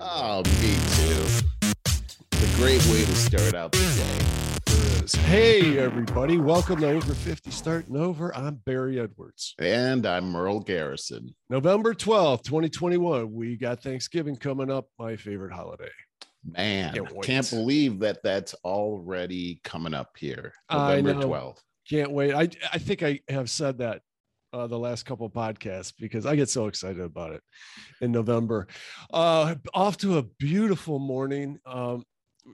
Oh, me too. A great way to start out the day. Hey, everybody. Welcome to Over 50 Starting Over. I'm Barry Edwards. And I'm Merle Garrison. November 12th, 2021. We got Thanksgiving coming up, my favorite holiday. Man, Can't can't, believe that that's already coming up here. November know. 12th. Can't wait. I, I think I have said that uh, the last couple of podcasts because I get so excited about it in November. Uh, off to a beautiful morning. Um,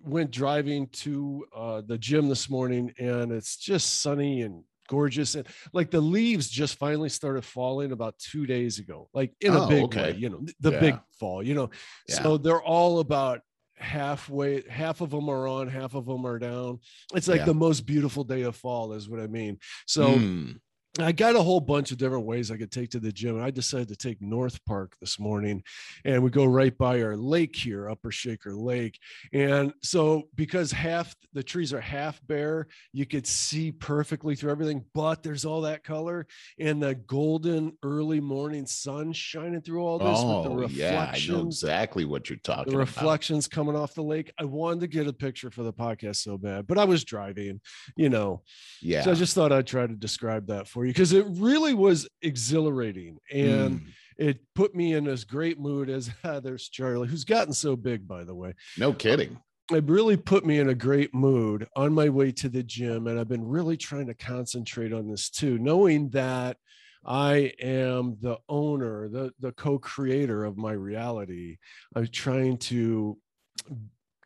went driving to uh, the gym this morning and it's just sunny and gorgeous and like the leaves just finally started falling about two days ago like in a Oh, big okay. way you know the Yeah. big fall you know Yeah. so they're all about halfway half of them are on half of them are down it's like Yeah. the most beautiful day of fall is what i mean so Mm, I got a whole bunch of different ways I could take to the gym. And I decided to take North Park this morning and we go right by our lake here, Upper Shaker Lake. And so, because half the trees are half bare, you could see perfectly through everything, but there's all that color and the golden early morning sun shining through all this with Oh, the yeah. I know exactly what you're talking the about. reflections coming off the lake. I wanted to get a picture for the podcast so bad, but I was driving, you know, Yeah. so I just thought I'd try to describe that for you because it really was exhilarating and Mm, it put me in this great mood as there's Charlie, who's gotten so big, by the way. no kidding. It really put me in a great mood on my way to the gym. And I've been really trying to concentrate on this too, knowing that I am the owner, the, the co-creator of my reality. I'm trying to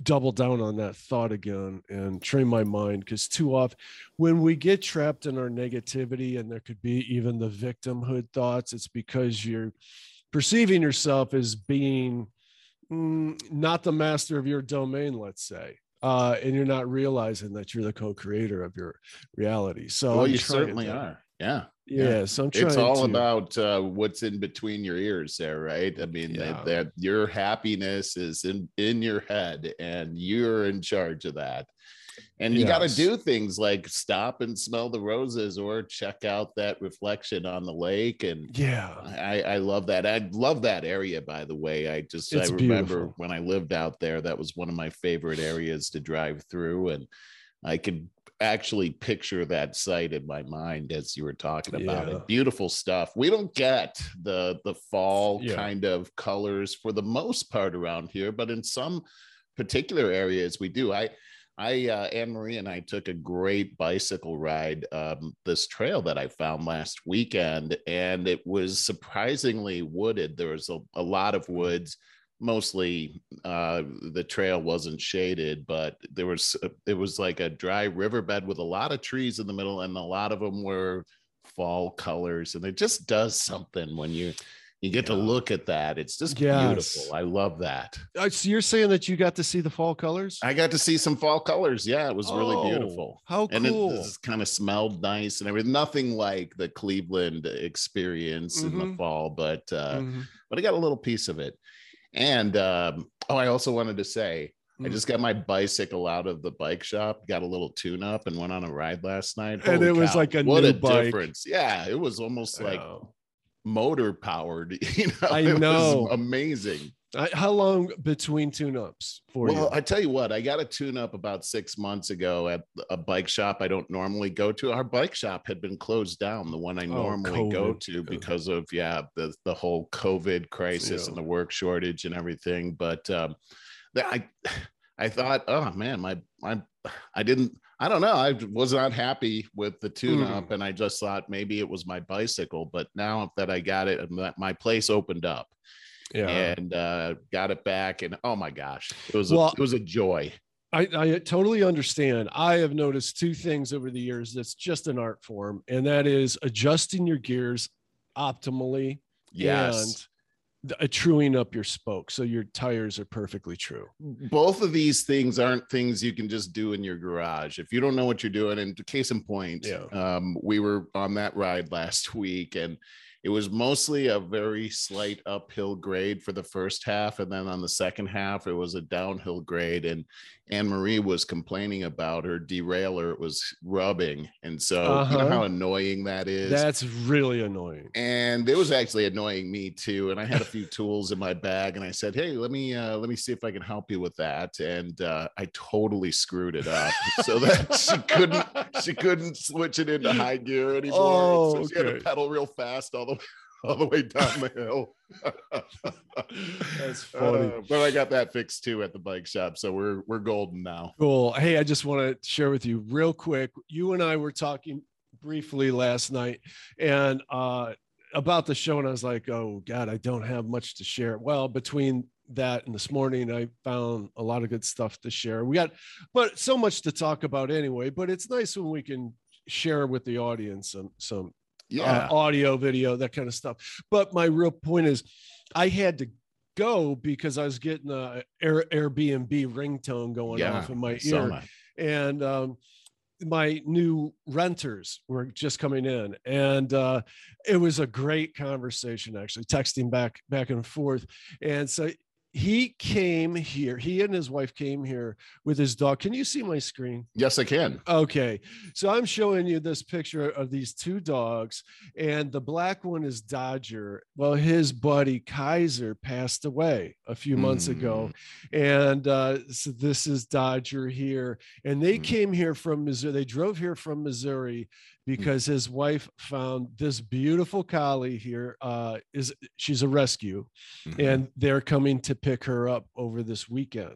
double down on that thought again and train my mind because too often when we get trapped in our negativity and there could be even the victimhood thoughts it's because you're perceiving yourself as being mm, not the master of your domain let's say uh, and you're not realizing that you're the co-creator of your reality so well, I'm you certainly to- are. Yeah. yeah, so i'm trying It's all to, about uh, what's in between your ears there, right? I mean, that- Yeah. that your happiness is in in your head and you're in charge of that. And you got to do things like stop and smell the roses or check out that reflection on the lake and yeah I, I love that. I love that area, by the way. I just It's I remember beautiful. when I lived out there, that was one of my favorite areas to drive through. And I could actually picture that site in my mind as you were talking about Yeah. it. Beautiful stuff. We don't get the the fall Yeah. kind of colors for the most part around here, but in some particular areas we do. I I uh, Anne Marie and I took a great bicycle ride um, this trail that I found last weekend, and it was surprisingly wooded. There was a, a lot of woods. Mostly, uh, the trail wasn't shaded, but there was it was like a dry riverbed with a lot of trees in the middle, and a lot of them were fall colors, and it just does something when you you get to look at that. It's just Yes. beautiful. I love that. Uh, so you're saying that you got to see the fall colors I got to see some fall colors. Yeah, it was really Oh, beautiful. how And it cool just kind of smelled nice and everything. Nothing like the Cleveland experience in the Mhm. fall, but uh, Mhm. but I got a little piece of it. And um, oh, I also wanted to say I Mm. just got my bicycle out of the bike shop, got a little tune up, and went on a ride last night. And Holy it was like a what new a bike. difference! Yeah, it was almost like Oh. motor powered. You know, I know. amazing. I- how long between tune-ups for Well, you? I tell you what, I got a tune up about six months ago at a bike shop I don't normally go to. Our bike shop had been closed down, the one I Oh, normally go to because of yeah, the the whole COVID crisis Yeah. and the work shortage and everything. But um I I thought, oh man, my my I didn't I don't know. I was not happy with the tune Mm. up, and I just thought maybe it was my bicycle. But now that I got it, my place opened up yeah. and uh, got it back. And oh my gosh, it was Well, a, it was a joy. I, I totally understand. I have noticed two things over the years that's just an art form, and that is adjusting your gears optimally Yes, and uh, truing up your spoke so your tires are perfectly true. both of these things aren't things you can just do in your garage if you don't know what you're doing. And case in point, Yeah. um, we were on that ride last week, and it was mostly a very slight uphill grade for the first half and then on the second half it was a downhill grade and anne marie was complaining about her derailleur it was rubbing and so uh-huh. you know how uh-huh. annoying that is that's really annoying and it was actually annoying me too and i had a few tools in my bag and i said hey let me uh, let me see if i can help you with that and uh, i totally screwed it up so that she couldn't she couldn't switch it into high gear anymore oh, so she okay. had to pedal real fast all the all the way down the hill. That's funny. Uh, but I got that fixed too at the bike shop, so we're we're golden now. Cool. Hey, I just want to share with you real quick. You and I were talking briefly last night, and uh, about the show, and I was like, "Oh God, I don't have much to share." Well, between that and this morning, I found a lot of good stuff to share. We got, but so much to talk about anyway. But it's nice when we can share with the audience some some yeah. Uh, audio, video, that kind of stuff. But my real point is, I had to go because I was getting a Air, Airbnb ringtone going yeah, off in my ear, and um, my new renters were just coming in, and uh, it was a great conversation. Actually, texting back back and forth, and so he came here he and his wife came here with his dog can you see my screen yes i can okay so i'm showing you this picture of these two dogs and the black one is dodger well his buddy kaiser passed away a few months mm. ago and uh, so this is dodger here and they mm. came here from missouri they drove here from missouri. Because his wife found this beautiful collie here. Uh, is she's a rescue, mm-hmm. and they're coming to pick her up over this weekend.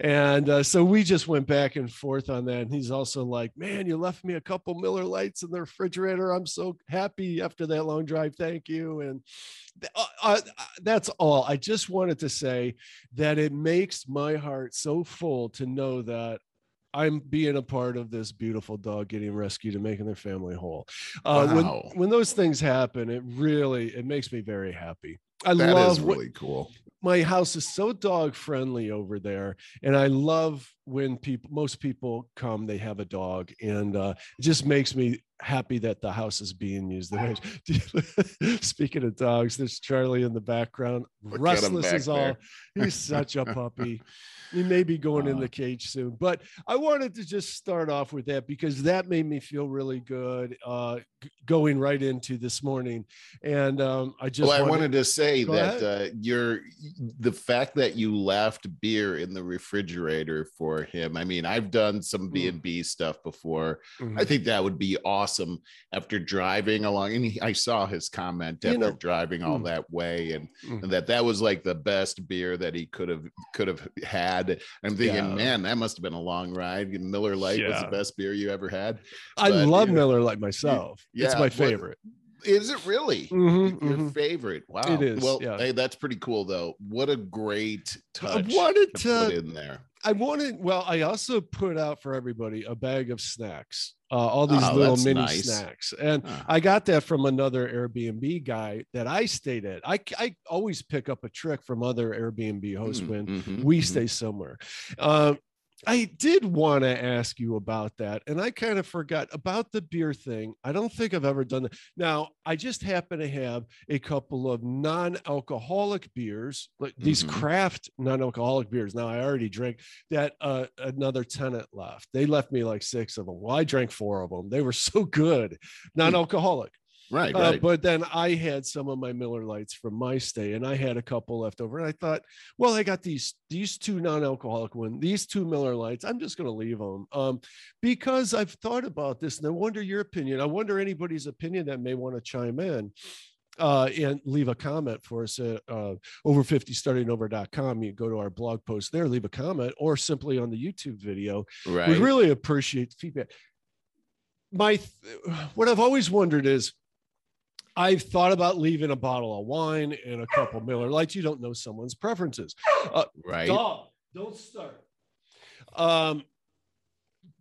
And uh, so we just went back and forth on that. And he's also like, "Man, you left me a couple Miller Lites in the refrigerator. I'm so happy after that long drive. Thank you." And uh, uh, that's all. I just wanted to say that it makes my heart so full to know that I'm being a part of this beautiful dog getting rescued and making their family whole. Uh, wow. When when those things happen, it really it makes me very happy. I that love really cool. My house is so dog friendly over there, and I love when people most people come. They have a dog, and uh, it just makes me happy that the house is being used. Speaking of dogs, there's Charlie in the background. Look Restless is all. He's such a puppy. He may be going uh, in the cage soon, but I wanted to just start off with that because that made me feel really good uh, g- going right into this morning. And um, I just well, wanted, I wanted to say that uh, you're the fact that you left beer in the refrigerator for him. I mean, I've done some B and B stuff before. Mm-hmm. I think that would be awesome after driving along. And he, I saw his comment after you know, driving all mm, that way, and, mm. and, that that was like the best beer that he could have could have had. I'm thinking, yeah. man, that must have been a long ride. Miller Lite yeah. was the best beer you ever had. I but, love you know, Miller Lite myself. Yeah, it's my favorite. Is it really mm-hmm, your mm-hmm. favorite? Wow, it is. Well, yeah. hey, that's pretty cool, though. What a great touch! I wanted to, to put in there. I wanted. Well, I also put out for everybody a bag of snacks, uh, all these oh, little mini nice. snacks, and huh. I got that from another Airbnb guy that I stayed at. I I always pick up a trick from other Airbnb hosts mm, when mm-hmm, we mm-hmm. stay somewhere. Um, I did want to ask you about that, and I kind of forgot about the beer thing. I don't think I've ever done that. Now, I just happen to have a couple of non-alcoholic beers, like these mm-hmm. craft non-alcoholic beers. Now, I already drank that. Uh, another tenant left. They left me like six of them. Well, I drank four of them. They were so good, hmm. non-alcoholic. Right, uh, right. But then I had some of my Miller Lites from my stay, and I had a couple left over. And I thought, well, I got these these two non-alcoholic ones, these two Miller Lites. I'm just going to leave them um, because I've thought about this, and I wonder your opinion. I wonder anybody's opinion that may want to chime in. Uh, and leave a comment for us at uh, over 50 starting over.com. You go to our blog post there, leave a comment, or simply on the YouTube video. Right. We really appreciate feedback. My, what I've always wondered is, I've thought about leaving a bottle of wine and a couple Miller Lites. You don't know someone's preferences, uh, right? Dog, don't start. Um,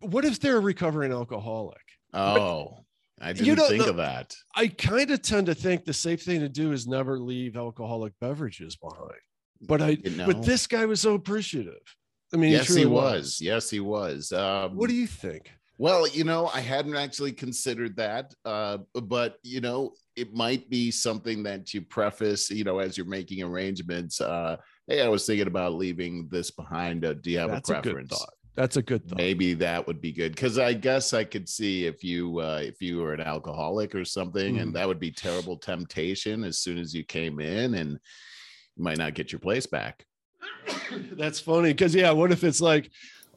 what if they're a recovering alcoholic? Oh, I didn't you know, think of that. I kind of tend to think the safe thing to do is never leave alcoholic beverages behind. But I, you know, but this guy was so appreciative. I mean, yes, he, he was. was. Yes, he was. Um, what do you think? Well, you know, I hadn't actually considered that, uh, but you know, it might be something that you preface, you know, as you're making arrangements. Uh, hey, I was thinking about leaving this behind. Uh, do you have That's a a good preference? thought. That's a good thought. Maybe that would be good because I guess I could see if you uh, if you were an alcoholic or something, Mhm. and that would be terrible temptation as soon as you came in, and you might not get your place back. That's funny because yeah, what if it's like,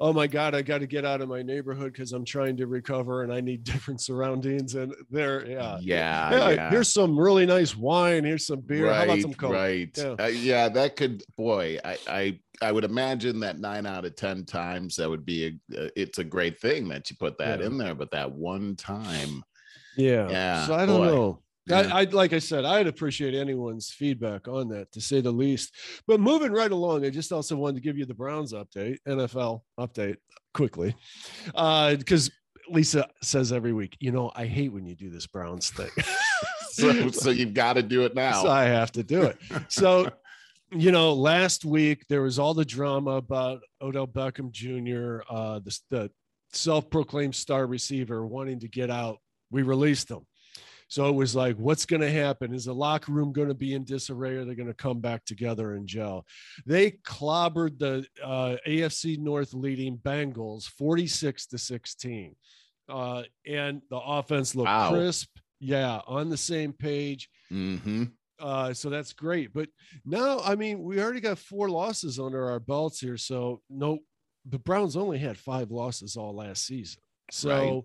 oh my god, I got to get out of my neighborhood because I'm trying to recover and I need different surroundings and there, yeah, Yeah, Yeah, yeah. here's some really nice wine. Here's some beer. How about some coke? Right. Yeah. Uh, yeah, that could. Boy, I, I I would imagine that nine out of ten times that would be a. Uh, it's a great thing that you put that Yeah. in there, but that one time, Yeah. Yeah, So I don't boy. know. Yeah. I, I'd like I said, I'd appreciate anyone's feedback on that, to say the least. But moving right along, I just also wanted to give you the Browns update, NFL update, quickly, because Lisa says every week, you know, I hate when you do this Browns thing. so so you've got to do it now. So I have to do it. So, you know, last week there was all the drama about Odell Beckham Jr., uh, the, the self-proclaimed star receiver wanting to get out. We released him. So it was like, what's going to happen? Is the locker room going to be in disarray? Or are they going to come back together and gel? They clobbered the uh, AFC North leading Bengals 46 to 16. Uh, and the offense looked Wow. crisp. Yeah, on the same page. hmm Uh, so that's great. But now, I mean, we already got four losses under our belts here. So no, the Browns only had five losses all last season. So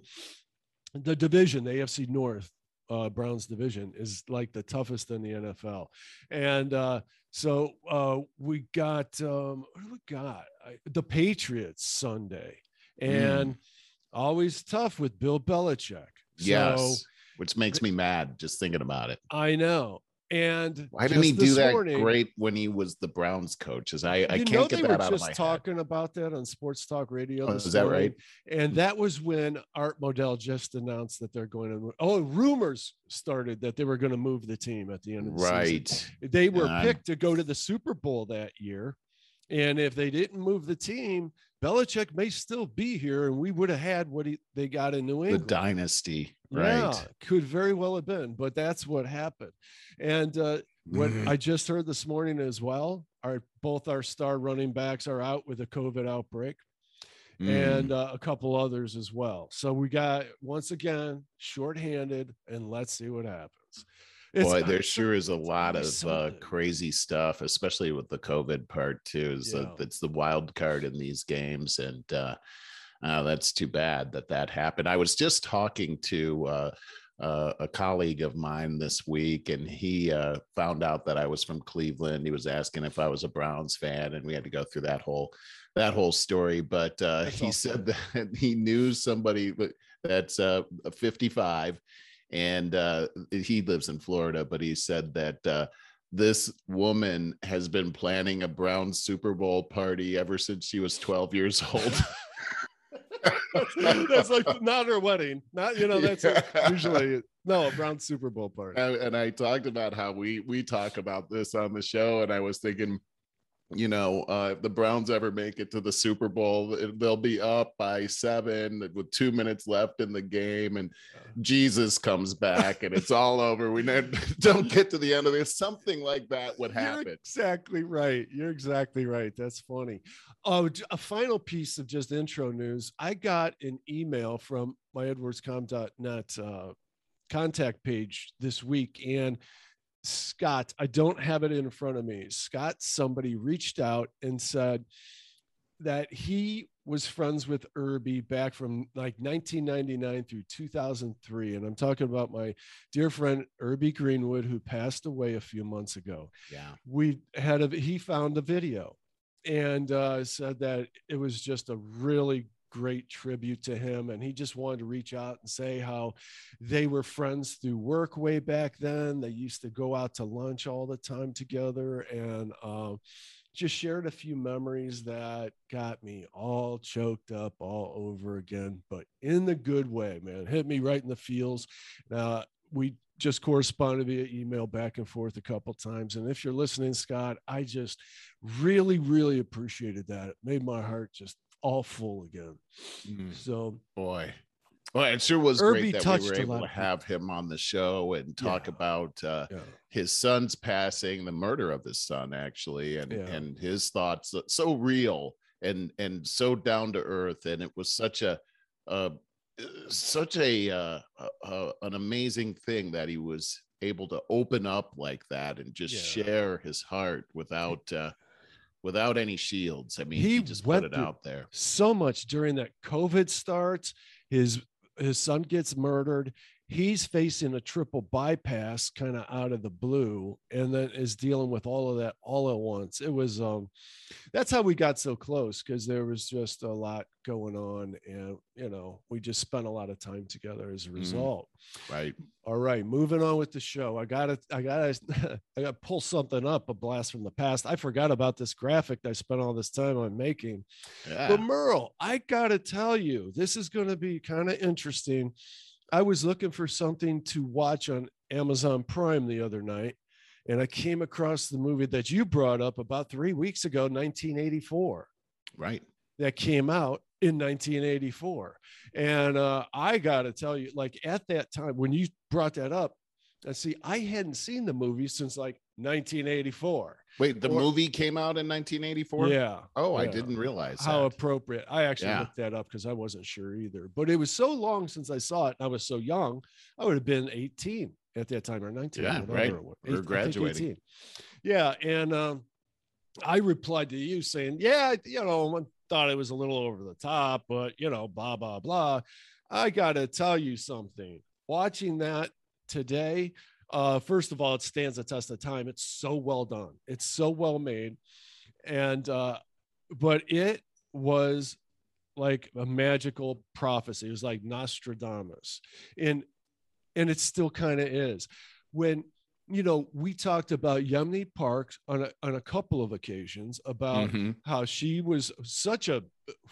the division, the AFC North, uh, Browns division is like the toughest in the NFL. And uh, so uh, we got um, what do we got? I, the Patriots Sunday, and always tough with Bill Belichick. So Yes. Which makes me mad just thinking about it. I know. And Why didn't he do that morning- great when he was the Browns coach? As I, I can't get that out of just my head. talking about that on Sports Talk Radio. Oh, this is that morning, right? And that was when Art Modell just announced that they're going to. Oh, rumors started that they were going to move the team at the end of the season. Right. They were picked to go to the Super Bowl that year, and if they didn't move the team, Belichick may still be here, and we would have had what he, they got in New England. The dynasty. Yeah, Right. could very well have been, but that's what happened. And uh, what Mhm. I just heard this morning as well, our both our star running backs are out with a COVID outbreak, Mm. and uh, a couple others as well. So we got once again shorthanded, and let's see what happens. It's- Boy, there sure is a lot of uh, crazy stuff, especially with the COVID part too. Is Yeah. that it's the wild card in these games, and uh, uh, that's too bad that that happened. I was just talking to uh, uh, a colleague of mine this week, and he uh, found out that I was from Cleveland. He was asking if I was a Browns fan, and we had to go through that whole that whole story. But uh, he all said that he knew somebody that's uh, 55 and uh, he lives in Florida, but he said that uh, this woman has been planning a Brown Super Bowl party ever since she was 12 years old. that's like not her wedding, not you know. That's Yeah. usually no a Brown Super Bowl party. and, and I talked about how we we talk about this on the show, and I was thinking, you know, uh, if the Browns ever make it to the Super Bowl, they'll be up by seven with two minutes left in the game, and Jesus comes back, and it's all over. We don't get to the end of this. Something like that would You're happen. exactly right. You're exactly right. That's funny. Oh, a final piece of just intro news. I got an email from my edwardscom.net uh, contact page this week, and Scott, I don't have it in front of me. Scott, somebody reached out and said that he was friends with Irby back from like 1999 through 2003. And I'm talking about my dear friend Irby Greenwood, who passed away a few months ago Yeah. we had a he found a video and uh, said that it was just a really great tribute to him and he just wanted to reach out and say how they were friends through work way back then. They used to go out to lunch all the time together and um, just shared a few memories that got me all choked up all over again but in the good way man. Hit me right in the feels. Uh, we just corresponded via email back and forth a couple times. And if you're listening, Scott, I just really, really appreciated that. It made my heart just all full again. Mm, So boy. Well, it sure was Irby great that we were able to have him on the show and talk Yeah. about uh, yeah, his son's passing, the murder of his son, actually, and Yeah. and his thoughts uh, so real and and so down to earth, and it was such a uh, such a uh, uh, an amazing thing that he was able to open up like that and just Yeah. share his heart without uh, without any shields. I mean, he, He just put went it out there. so much during that COVID starts. His his son gets murdered. He's facing a triple bypass kind of out of the blue, and then is dealing with all of that all at once. It was um that's how we got so close because there was just a lot going on, and you know, we just spent a lot of time together as a result. Right. All right, moving on with the show. I got to I got to I got to pull something up, a blast from the past. I forgot about this graphic that I spent all this time on making. Yeah. But Merle, I gotta tell you, this is going to be kind of interesting. I was looking for something to watch on Amazon Prime the other night, and I came across the movie that you brought up about three weeks ago, 1984, right. that came out in 1984. And uh, I gotta tell you, like at that time when you brought that up, I see I hadn't seen the movie since like 1984. Wait, the Or- movie came out in 1984? Yeah. Oh, I didn't realize how that. appropriate. I actually Yeah. looked that up because I wasn't sure either. But it was so long since I saw it. and I was so young. I would have been 18 at that time or 19. Yeah, right. it was. We were Eight- I think graduating. Yeah. And um, I replied to you saying, yeah, you know, I thought it was a little over the top, but, you know, blah, blah, blah. I got to tell you something. Watching that today, uh, first of all, it stands the test of time. It's so well done. It's so well made. And, uh, but it was like a magical prophecy. It was like Nostradamus. And, and it still kind of is. When, you know, we talked about Yeonmi Parks on a, on a couple of occasions about Mhm. how she was such a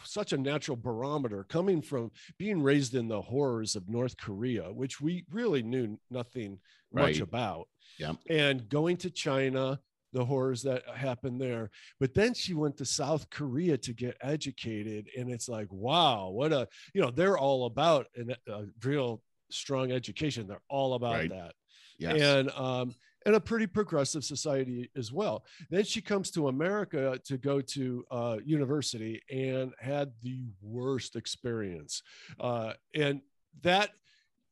such a natural barometer coming from being raised in the horrors of North Korea, which we really knew nothing much about. Yep. And going to China, the horrors that happened there. But then she went to South Korea to get educated. And it's like, wow, what a, you know, they're all about an, a real strong education. They're all about Right. that Yes. and um, and a pretty progressive society as well. Then she comes to America to go to uh, university and had the worst experience, uh, and that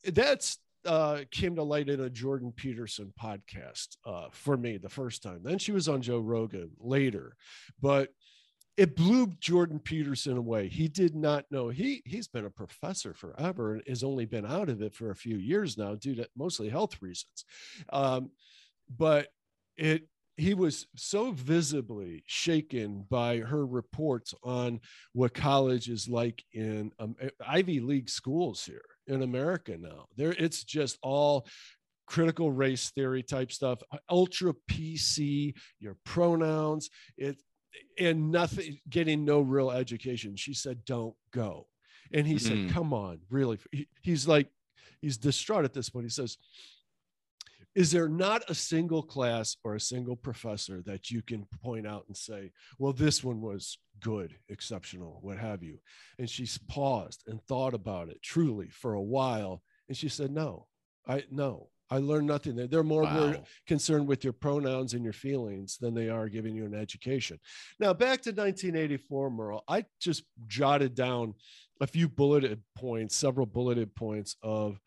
that's uh, came to light in a Jordan Peterson podcast uh, for me the first time. Then she was on Joe Rogan later, but it blew Jordan Peterson away. He did not know he he's been a professor forever and has only been out of it for a few years now due to mostly health reasons. Um, but it he was so visibly shaken by her reports on what college is like in um, Ivy League schools here in America now. There it's just all critical race theory type stuff, ultra PC, your pronouns, it and nothing getting no real education. She said, Don't go. And he said, Mhm. Come on, really. He- he's like, he's distraught at this point. He says, Is there not a single class or a single professor that you can point out and say, Well, this one was good, exceptional, what have you? And she's paused and thought about it truly for a while. And she said, No, I no. I learned nothing there. They're more Wow. concerned with your pronouns and your feelings than they are giving you an education. Now, back to 1984, Merle, I just jotted down a few bulleted points, several bulleted points of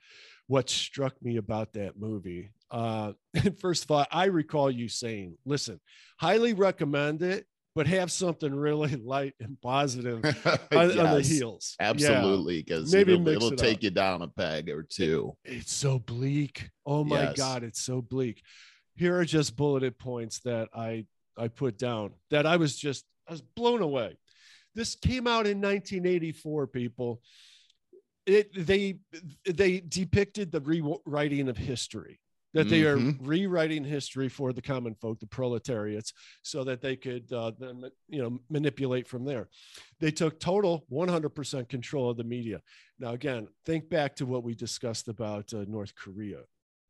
what struck me about that movie. Uh, first of all, I recall you saying, listen, highly recommend it, but have something really light and positive on, on the heels. Absolutely, because Maybe it'll, it'll it take up. you down a peg or two. it's so bleak. Oh my Yes. god, it's so bleak. Here are just bulleted points that I I put down that I was just I was blown away. This came out in 1984, people. It they they depicted the rewriting of history that they are Mhm. rewriting history for the common folk, the proletariats, so that they could uh, then you know manipulate from there. They took total 100% control of the media. Now, again, think back to what we discussed about uh, North Korea.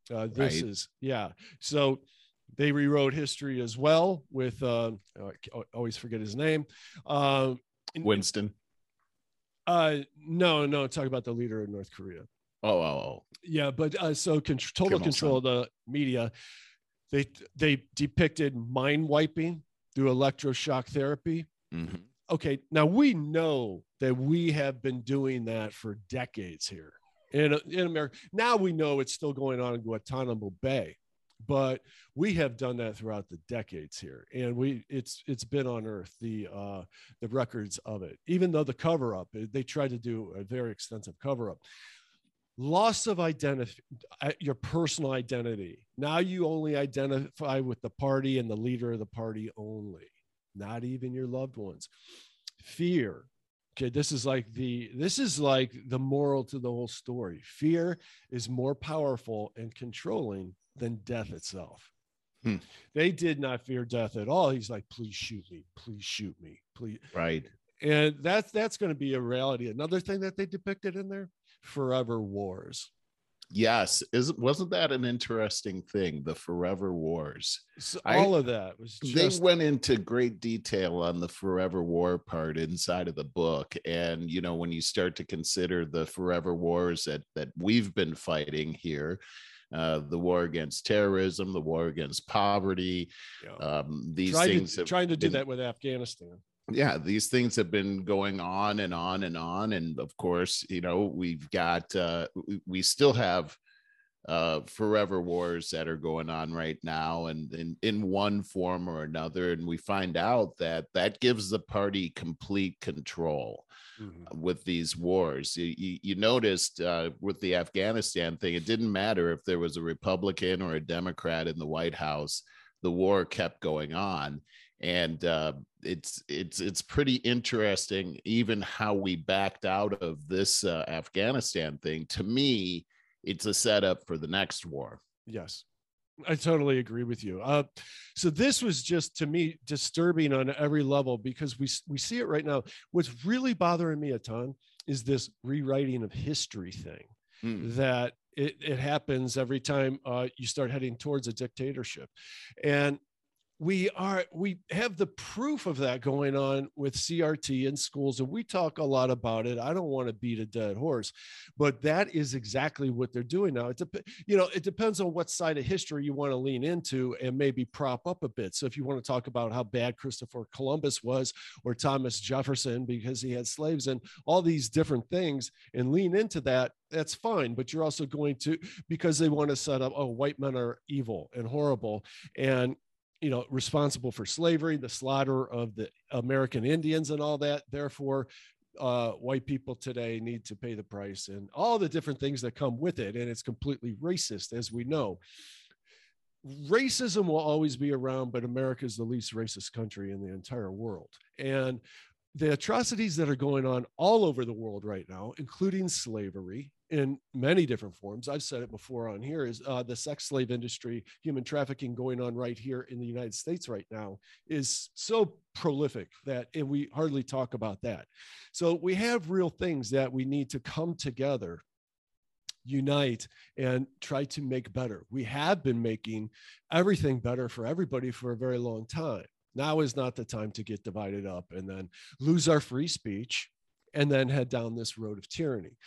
Uh, this Right. is yeah. So they rewrote history as well with uh, I always forget his name. Um, Winston. Uh, no, no, talk about the leader of North Korea. Oh, oh, oh. Yeah, but uh, so con- total Kim control of the media. They they depicted mind wiping through electroshock therapy. Mhm. Okay, now we know that we have been doing that for decades here in in America. Now we know it's still going on in Guantanamo Bay, but we have done that throughout the decades here, and we it's it's been on Earth the uh, the records of it. Even though the cover up, they tried to do a very extensive cover up. Loss of identity, your personal identity. Now you only identify with the party and the leader of the party only, not even your loved ones. Fear. Okay, this is like the this is like the moral to the whole story. Fear is more powerful and controlling than death itself. Hmm. They did not fear death at all. He's like, please shoot me, please shoot me, please. Right. And that's that's going to be a reality. Another thing that they depicted in there, forever wars. Yes. Is wasn't that an interesting thing? The Forever Wars. So I- all of that was just they went into great detail on the forever war part inside of the book and you know when you start to consider the forever wars that that we've been fighting here uh, the war against terrorism the war against poverty yeah. um, these trying things to trying to do been- that with Afghanistan. Yeah these things have been going on and on and on and of course you know we've got uh we- still have uh forever wars that are going on right now and in in one form or another and we find out that that gives the party complete control Mm-hmm. with these wars you, you, you noticed uh, with the afghanistan thing it didn't matter if there was a republican or a democrat in the white house the war kept going on and uh, it's it's it's pretty interesting even how we backed out of this uh, afghanistan thing to me it's a setup for the next war Yes. I totally agree with you. Uh, so this was just to me disturbing on every level because we we see it right now. What's really bothering me a ton is this rewriting of history thing Hmm. that it, it happens every time uh, you start heading towards a dictatorship, and we are we have the proof of that going on with CRT in schools, and we talk a lot about it. I don't want to beat a dead horse, but that is exactly what they're doing now. It dep- you know, it depends on what side of history you want to lean into and maybe prop up a bit. So if you want to talk about how bad Christopher Columbus was or Thomas Jefferson because he had slaves and all these different things and lean into that, that's fine. But you're also going to because they want to set up, oh, white men are evil and horrible and you know responsible for slavery the slaughter of the american indians and all that therefore uh, white people today need to pay the price and all the different things that come with it. And it's completely racist, as we know. Racism will always be around, but America is the least racist country in the entire world. And the atrocities that are going on all over the world right now, including slavery in many different forms, I've said it before on here, is uh, the sex slave industry, human trafficking going on right here in the United States right now is so prolific that and we hardly talk about that. So we have real things that we need to come together, unite, and try to make better. We have been making everything better for everybody for a very long time. Now is not the time to get divided up and then lose our free speech and then head down this road of tyranny.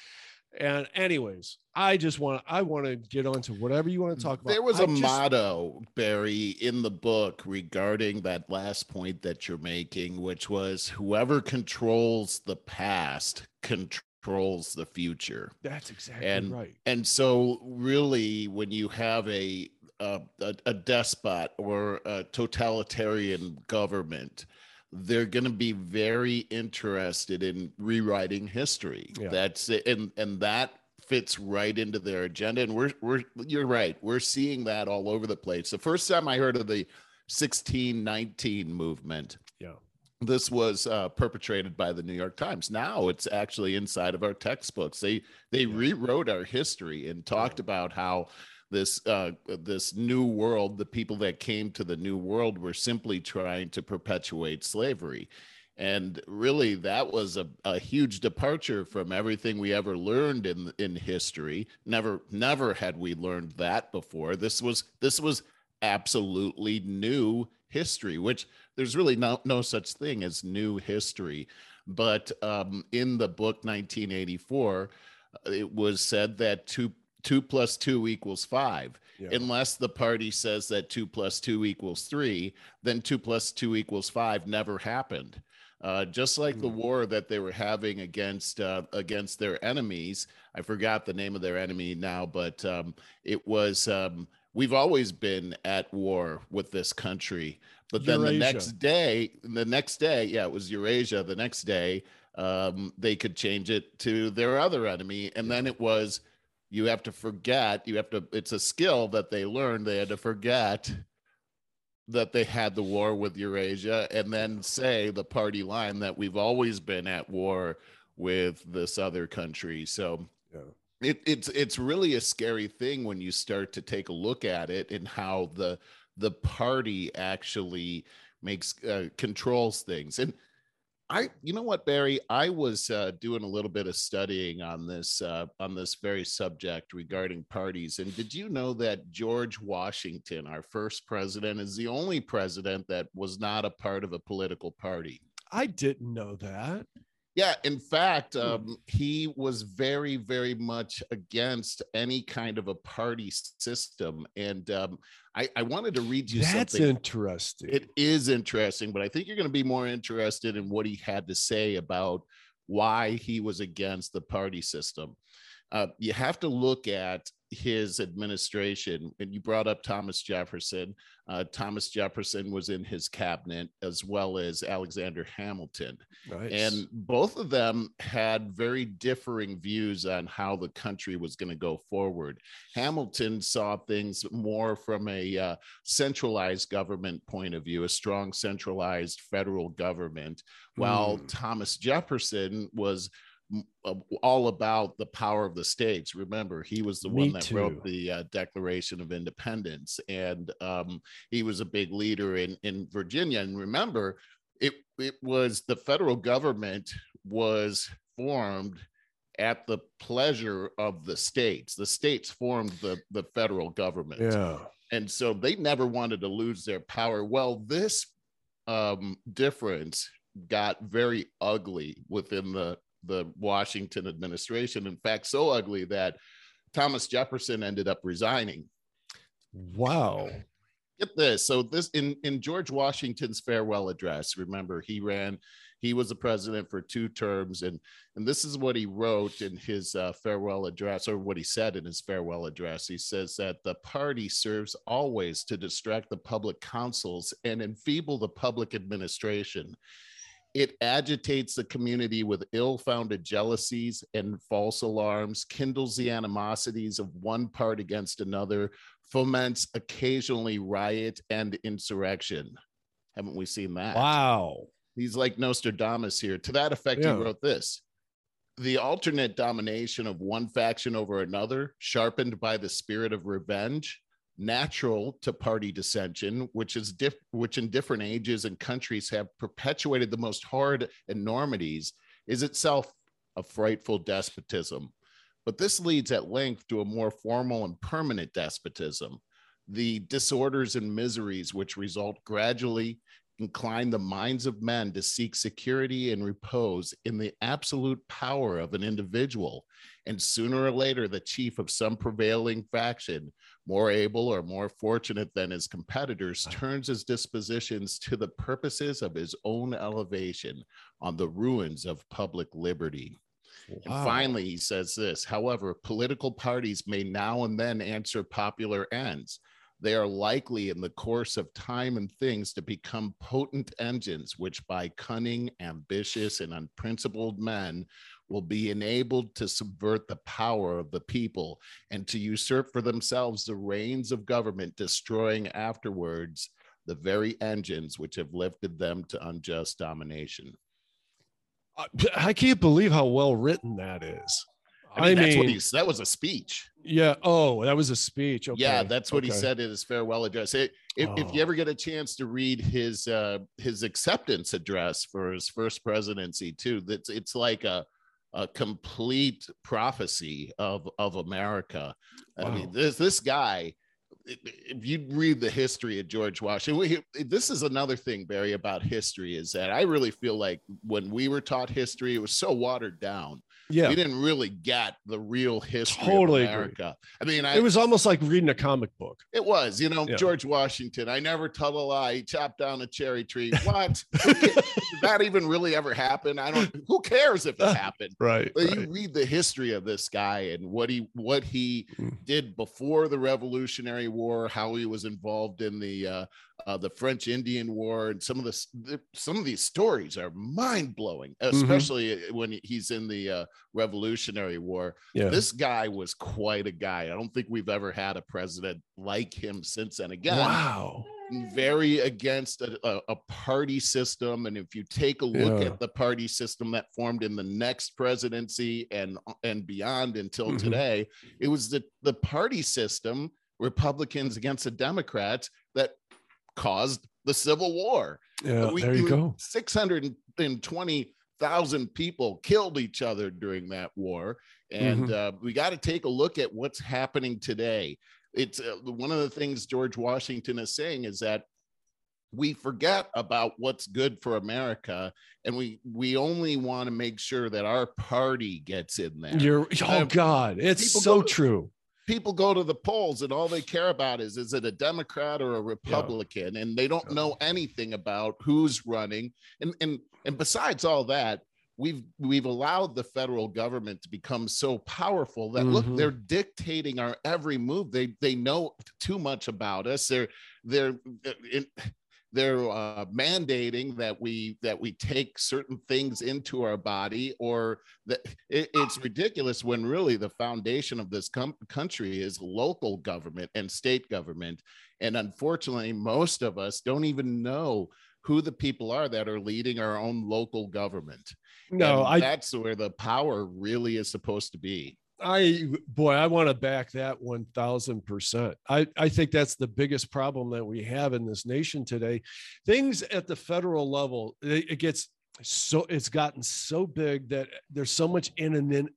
And anyways, I just want I want to get on to whatever you want to talk about. There was a a motto, Barry, in the book regarding that last point that you're making, which was whoever controls the past controls the future. That's exactly and right. and so really when you have a a, a, a despot or a totalitarian government they're going to be very interested in rewriting history Yeah. that's it and and that fits right into their agenda and we're we're you're right we're seeing that all over the place the first time i heard of the 1619 movement Yeah. this was uh, perpetrated by the New York Times. Now it's actually inside of our textbooks. They they Yeah. rewrote our history and talked about how this uh, this new world, the people that came to the new world, were simply trying to perpetuate slavery. And really, that was a, a huge departure from everything we ever learned in in history. Never, never had we learned that before. This was this was absolutely new history, which there's really no no such thing as new history. But um, in the book 1984, uh, it was said that two two plus two equals five. Yeah. Unless the party says that two plus two equals three, then two plus two equals five never happened. Uh, just like mm. the hmm. war that they were having against uh, against their enemies. I forgot the name of their enemy now, but um, it was. Um, we've always been at war with this country, but then Eurasia. the next day, the next day, yeah, it was Eurasia. The next day, um, they could change it to their other enemy, and then it was you have to forget you have to it's a skill that they learned. They had to forget that they had the war with eurasia and then say the party line that we've always been at war with this other country. So yeah. it, it's it's really a scary thing when you start to take a look at it and how the the party actually makes uh, controls things. And I, you know what, Barry, I was uh, doing a little bit of studying on this uh, on this very subject regarding parties, and did you know that George Washington, our first president, is the only president that was not a part of a political party? I didn't know that. Yeah, in fact, hmm. um, he was very, very much against any kind of a party system. And um, I, I, wanted to read you That's something. That's interesting. It is interesting, but I think you're going to be more interested in what he had to say about why he was against the party system. Uh, you have to look at his administration, and you brought up Thomas Jefferson. Uh, Thomas Jefferson was in his cabinet as well as Alexander Hamilton. Nice. And both of them had very differing views on how the country was going to go forward. Hamilton saw things more from a uh, centralized government point of view, a strong centralized federal government, while mm. Thomas Jefferson was all about the power of the states. Remember, he was the Me one that too. wrote the uh, Declaration of Independence, and um, he was a big leader in in Virginia. And remember, it it was the federal government was formed at the pleasure of the states. The states formed the the federal government. Yeah. And so they never wanted to lose their power. Well, this um, difference got very ugly within the the Washington administration. In fact, so ugly that Thomas Jefferson ended up resigning. Wow. Get this. So this in in George Washington's farewell address, remember he ran he was the president for two terms and and this is what he wrote in his uh, farewell address or what he said in his farewell address he says that the party serves always to distract the public councils and enfeeble the public administration it agitates the community with ill founded jealousies and false alarms, kindles the animosities of one part against another, foments occasionally riot and insurrection. Haven't we seen that? Wow. He's like Nostradamus here. To that effect, yeah. he wrote this The alternate domination of one faction over another, sharpened by the spirit of revenge, natural to party dissension, which is diff- which in different ages and countries have perpetuated the most horrid enormities, is itself a frightful despotism. But this leads at length to a more formal and permanent despotism. The disorders and miseries which result gradually incline the minds of men to seek security and repose in the absolute power of an individual. And sooner or later, the chief of some prevailing faction, more able or more fortunate than his competitors, turns his dispositions to the purposes of his own elevation on the ruins of public liberty. Wow. And finally, he says this however, political parties may now and then answer popular ends they are likely in the course of time and things to become potent engines, which by cunning, ambitious, and unprincipled men will be enabled to subvert the power of the people and to usurp for themselves the reins of government, destroying afterwards the very engines which have lifted them to unjust domination. I can't believe how well written that is. I mean, I that's mean, what he's. That was a speech. Yeah. Oh, that was a speech. Okay. Yeah, that's what okay. he said in his farewell address. It, if, oh. if, you oh. ever get a chance to read his uh, his acceptance address for his first presidency, too, that's it's like a a complete prophecy of of America. Wow. I mean, this this guy if you read the history of George Washington, we, this is another thing, Barry, about history is that I really feel like when we were taught history, it was so watered down yeah we didn't really get the real history Totally of agree. America. I mean, I, it was almost like reading a comic book it was, you know, Yeah. George Washington. I never tell a lie. He chopped down a cherry tree. What? Did that even really ever happen? I don't. Who cares if it happened? right, But you read the history of this guy and what he what he Mm. did before the Revolutionary War, how he was involved in the uh, uh, the French Indian War, and some of this the, some of these stories are mind blowing, Mm-hmm. especially when he's in the uh, Revolutionary War. yeah This guy was quite a guy. I don't think we've ever had a president like him since then. Again, wow very against a, a, a party system. And if you take a look Yeah. at the party system that formed in the next presidency and and beyond until Mhm. today, it was the, the party system, Republicans against the Democrats, that caused the Civil War. yeah We- there you we- go 620,000 people killed each other during that war. And Mm-hmm. uh, we got to take a look at what's happening today. It's uh, one of the things George Washington is saying is that we forget about what's good for America and we we only want to make sure that our party gets in there. you're oh Uh, god it's so to- true People go to the polls and all they care about is is it a Democrat or a Republican? And they don't Yeah. know anything about who's running. And and and besides all that we've we've allowed the federal government to become so powerful that look Mhm. they're dictating our every move. They they know too much about us. They're they're in, they're uh, mandating that we that we take certain things into our body or that it, it's ridiculous when really the foundation of this com- country is local government and state government. And unfortunately most of us don't even know who the people are that are leading our own local government. No i that's where the power really is supposed to be I boy, I want to back that one thousand percent. I I think that's the biggest problem that we have in this nation today. Things at the federal level, it, it gets so it's gotten so big that there's so much anonym,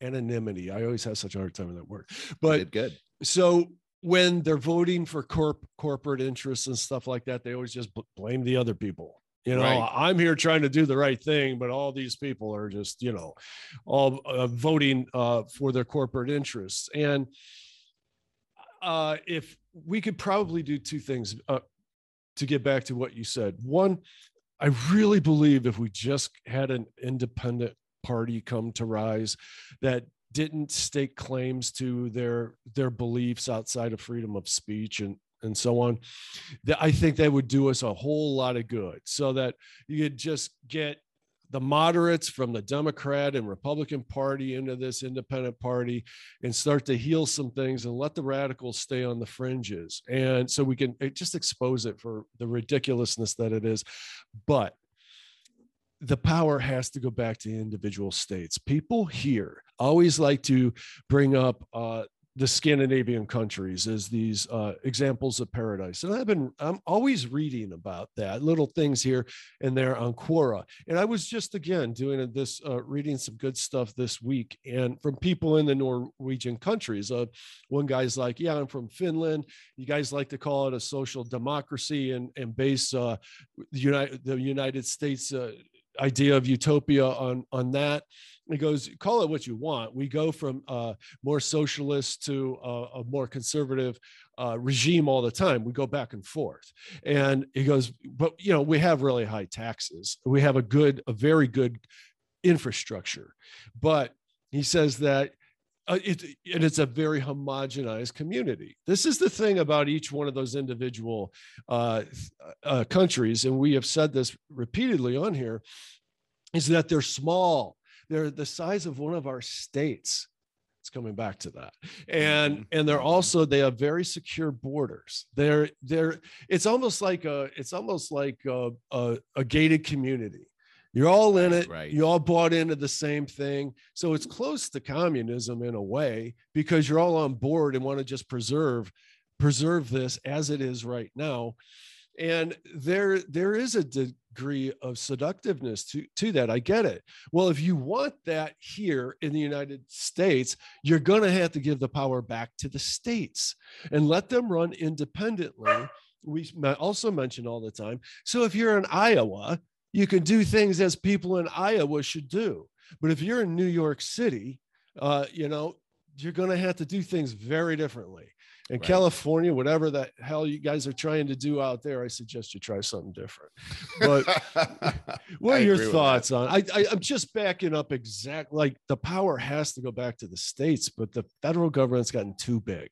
anonymity. I always have such a hard time with that word, but good so when they're voting for corp corporate interests and stuff like that, they always just bl- blame the other people. You know, Right. I'm here trying to do the right thing, but all these people are just, you know, all uh, voting uh, for their corporate interests. And uh, if we could probably do two things uh, to get back to what you said. One, I really believe if we just had an independent party come to rise that didn't stake claims to their their beliefs outside of freedom of speech and and so on that i think that would do us a whole lot of good so that you could just get the moderates from the democrat and republican party into this independent party and start to heal some things and let the radicals stay on the fringes and so we can just expose it for the ridiculousness that it is but the power has to go back to individual states. People here always like to bring up uh, the Scandinavian countries as these uh, examples of paradise, and I've been I'm always reading about that little things here and there on Quora. And I was just again doing this, uh, reading some good stuff this week, and from people in the Norwegian countries. Uh, one guy's like, "Yeah, I'm from Finland. You guys like to call it a social democracy and and base uh, the United the United States." Uh, idea of utopia on on that he goes call it what you want. We go from uh more socialist to uh, a more conservative uh, regime all the time. We go back and forth. And he goes but you know we have really high taxes. We have a good a very good infrastructure. But he says that uh, it, and it's a very homogenized community. This is the thing about each one of those individual uh, uh, countries, and we have said this repeatedly on here, is that they're small. They're the size of one of our states. It's coming back to that, and Mhm. and they're also they have very secure borders. They're they're it's almost like a it's almost like a, a, a gated community. You're all in it. right. You all bought into the same thing. So it's close to communism in a way because you're all on board and want to just preserve preserve this as it is right now. And there there is a de- degree of seductiveness to, to that. I get it. Well, if you want that here in the United States, you're going to have to give the power back to the states and let them run independently. We also mention all the time. So if you're in Iowa, you can do things as people in Iowa should do. But if you're in New York City, uh, you know, you're going to have to do things very differently. In right. California, whatever the hell you guys are trying to do out there, I suggest you try something different. But what are your thoughts on? I, I I'm just backing up exact like the power has to go back to the states, but the federal government's gotten too big.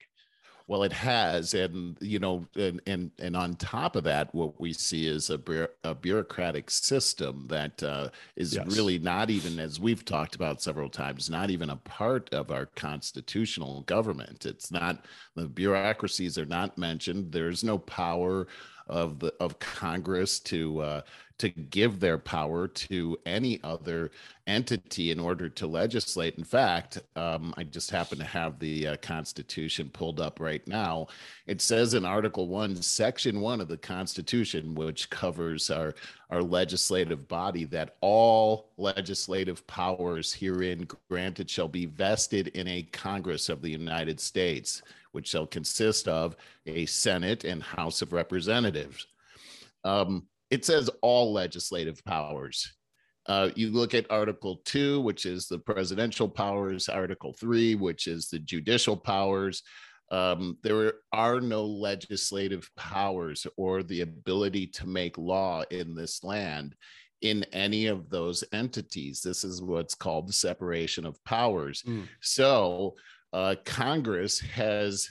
Well, it has, and you know, and and and on top of that, what we see is a, a bureaucratic system that uh, is yes. really not even, as we've talked about several times, not even a part of our constitutional government. It's not the bureaucracies are not mentioned. There's no power of the of Congress to uh, to give their power to any other entity in order to legislate. In fact, um, I just happen to have the uh, Constitution pulled up right now. It says in Article One, Section One of the Constitution, which covers our our legislative body, that all legislative powers herein granted shall be vested in a Congress of the United States which shall consist of a Senate and House of Representatives. Um, it says all legislative powers. Uh, you look at Article 2, which is the presidential powers, Article 3, which is the judicial powers. Um, there are no legislative powers or the ability to make law in this land in any of those entities. This is what's called the separation of powers. Mm. So uh, Congress has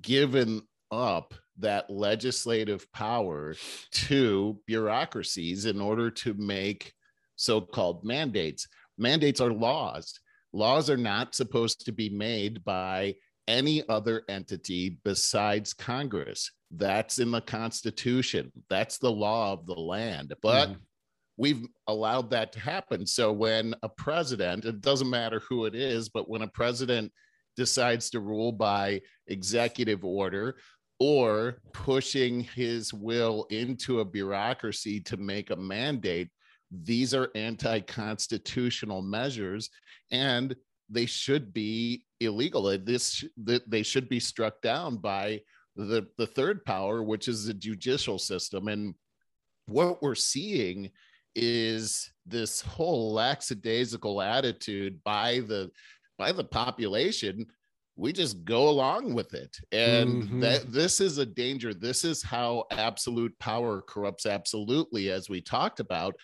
given up that legislative power to bureaucracies in order to make so called mandates. Mandates are laws. Laws are not supposed to be made by any other entity besides Congress. That's in the Constitution. That's the law of the land. But mm we've allowed that to happen. So when a president, it doesn't matter who it is, but when a president decides to rule by executive order or pushing his will into a bureaucracy to make a mandate these are anti-constitutional measures and they should be illegal. This they should be struck down by the the third power which is the judicial system. And what we're seeing is this whole lackadaisical attitude by the by the population we just go along with it. And mm-hmm. that this is a danger. This is how absolute power corrupts absolutely as we talked about.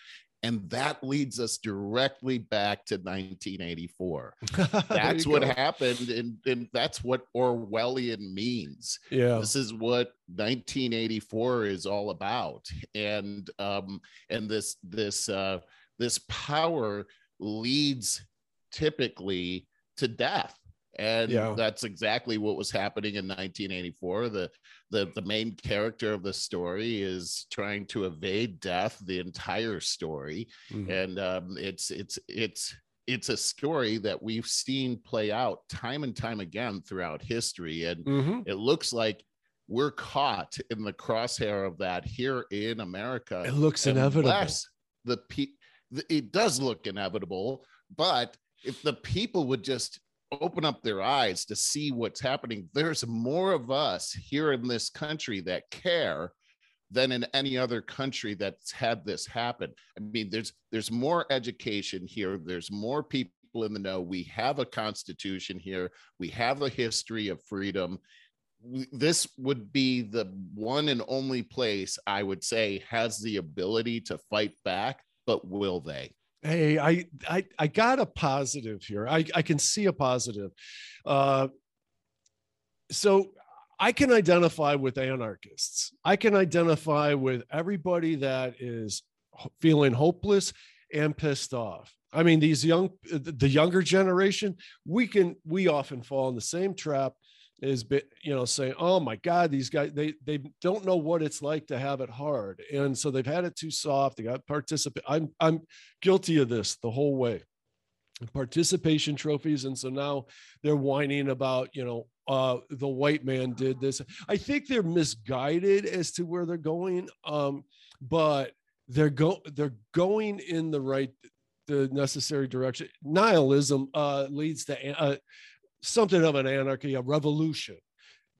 And that leads us directly back to 1984 that's what go. happened and, and that's what orwellian means. Yeah. This is what 1984 is all about. And um and this this uh this power leads typically to death and yeah. that's exactly what was happening in 1984 the, the the main character of the story is trying to evade death the entire story mm-hmm. and um, it's it's it's it's a story that we've seen play out time and time again throughout history and mm-hmm. it looks like we're caught in the crosshair of that here in america it looks inevitable the pe- it does look inevitable but if the people would just open up their eyes to see what's happening, there's more of us here in this country that care than in any other country that's had this happen. I mean, there's there's more education here. There's more people in the know. We have a constitution here. We have a history of freedom. This would be the one and only place I would say has the ability to fight back, but will they? Hey i i, I got a positive here. I, I can see a positive. Uh, so i can identify with anarchists. I can identify with everybody that is feeling hopeless and pissed off. I mean these young the younger generation we can we often fall in the same trap is you know saying oh my god these guys they they don't know what it's like to have it hard. And so they've had it too soft they got participate i'm i'm guilty of this the whole way. Participation trophies and so now they're whining about you know uh the white man did this. I think they're misguided as to where they're going um but they're go they're going in the right the necessary direction. Nihilism uh, leads to uh, something of an anarchy, a revolution.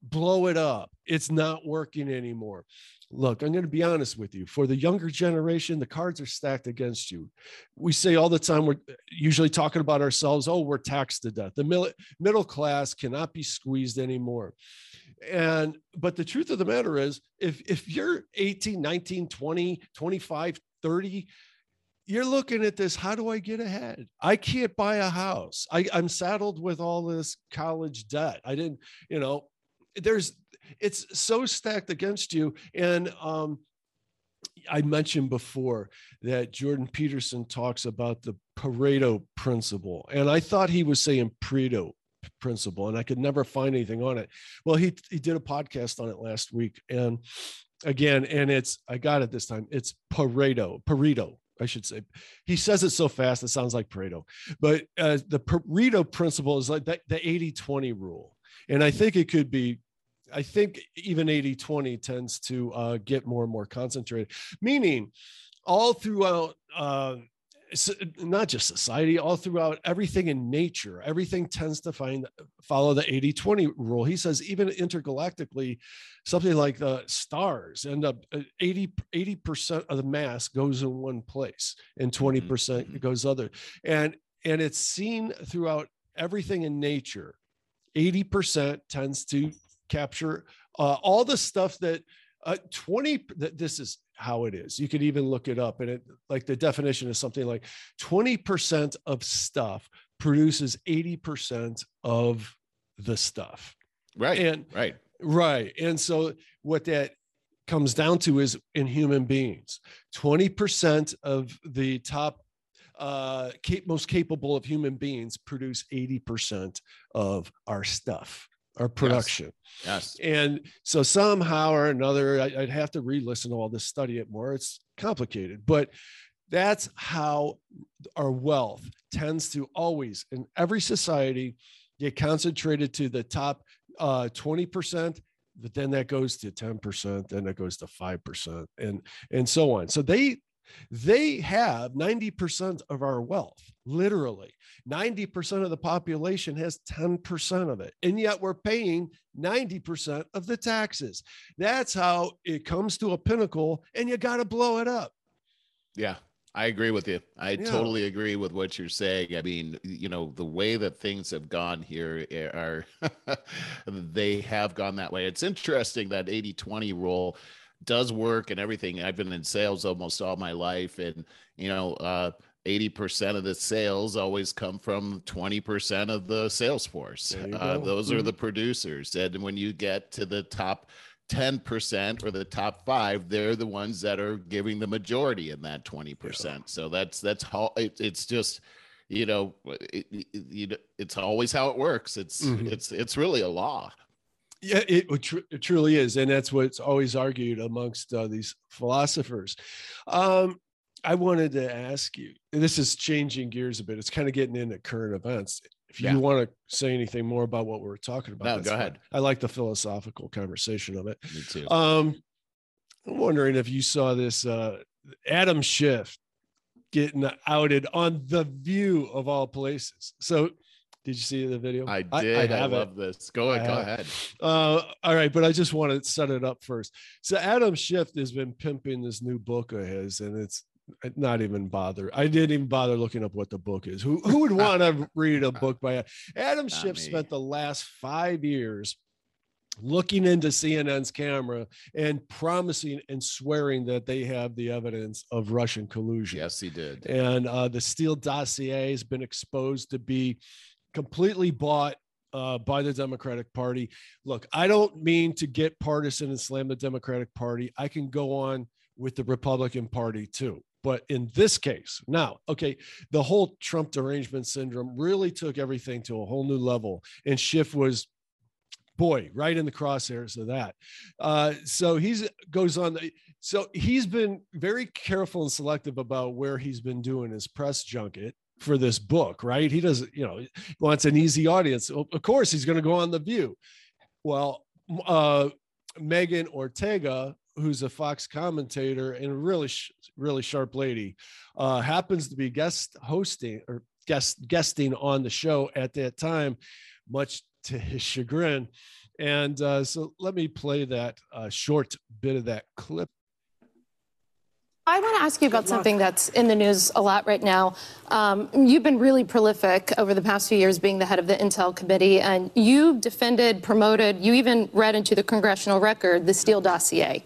Blow it up. It's not working anymore. Look, I'm going to be honest with you. For the younger generation, the cards are stacked against you. We say all the time, we're usually talking about ourselves, oh, we're taxed to death. The middle middle class cannot be squeezed anymore and but the truth of the matter is if if you're 18 19 20 25 30 you're looking at this how do i get ahead i can't buy a house I, i'm saddled with all this college debt i didn't you know there's it's so stacked against you and um I mentioned before that Jordan Peterson talks about the Pareto principle, and I thought he was saying Pareto principle, and I could never find anything on it. Well, he he did a podcast on it last week, and again, and it's I got it this time. It's Pareto, Pareto, I should say. He says it so fast, it sounds like Pareto. But uh, the Pareto principle is like the, the 80 20 rule. And I think it could be, I think even 80 20 tends to uh, get more and more concentrated, meaning all throughout uh, not just society, all throughout everything in nature, everything tends to find follow the 80 20 rule. He says, even intergalactically, something like the stars end up uh, 80 percent of the mass goes in one place and 20 mm-hmm, percent mm-hmm. goes other. And and it's seen throughout everything in nature. 80% tends to capture uh, all the stuff that uh, 20 this is how it is. You could even look it up and it like the definition is something like 20% of stuff produces 80% of the stuff. Right and right. Right and so what that comes down to is in human beings. 20% of the top uh, most capable of human beings produce 80% of our stuff our production. Yes. yes. And so somehow or another, I, would have to re-listen to all this, study it more. It's complicated, but that's how our wealth tends to always in every society get concentrated to the top uh, 20%, but then that goes to 10%, then it goes to 5% and and so on. So they they have 90% of our wealth, literally. 90% of the population has 10% of it. And yet we're paying 90% of the taxes. That's how it comes to a pinnacle, and you got to blow it up. Yeah. I agree with you. I yeah. totally agree with what you're saying. I mean, you know, the way that things have gone here eh, are they have gone that way. It's interesting that 80-20 rule does work and everything. I've been in sales almost all my life, and you know, uh, 80% of the sales always come from 20% of the sales force. Uh, those mm-hmm. are the producers. And when you get to the top 10% or the top five, they're the ones that are giving the majority in that 20%. Yeah. So that's, that's how it, it's just, you know, it, it, it's always how it works. It's, mm-hmm. it's, it's really a law. Yeah, it, it, truly is, and that's what's always argued amongst uh, these philosophers. Um, I wanted to ask you. this is changing gears a bit. It's kind of getting into current events. If you yeah. want to say anything more about what we are talking about, no, go ahead. I like the philosophical conversation of it. Me too. Um, I'm wondering if you saw this uh, Adam Schiff getting outed on the View of all places. So did you see the video? I did. I, I, I love it. this. Go ahead. Go ahead. Uh, all right, but I just want to set it up first. So Adam Schiff has been pimping this new book of his, and it's not even bother. I didn't even bother looking up what the book is. Who who would want to read a book by Adam Schiff? Spent the last five years looking into CNN's camera and promising and swearing that they have the evidence of Russian collusion. Yes, he did. And uh, the Steele dossier has been exposed to be completely bought uh, by the Democratic Party. Look, I don't mean to get partisan and slam the Democratic Party. I can go on with the Republican Party too. But in this case, now, okay, the whole Trump derangement syndrome really took everything to a whole new level. And Schiff was boy right in the crosshairs of that uh, so he's goes on so he's been very careful and selective about where he's been doing his press junket for this book, right? He doesn't, you know, wants an easy audience. Of course, he's going to go on The View. Well, uh, Megan Ortagus, who's a Fox commentator and a really, really sharp lady, uh, happens to be guest hosting or guest guesting on the show at that time, much to his chagrin. And uh, so let me play that uh, short bit of that clip. I want to ask you about something that's in the news a lot right now. Um, you've been really prolific over the past few years being the head of the Intel Committee, and you defended, promoted, you even read into the congressional record the Steele dossier.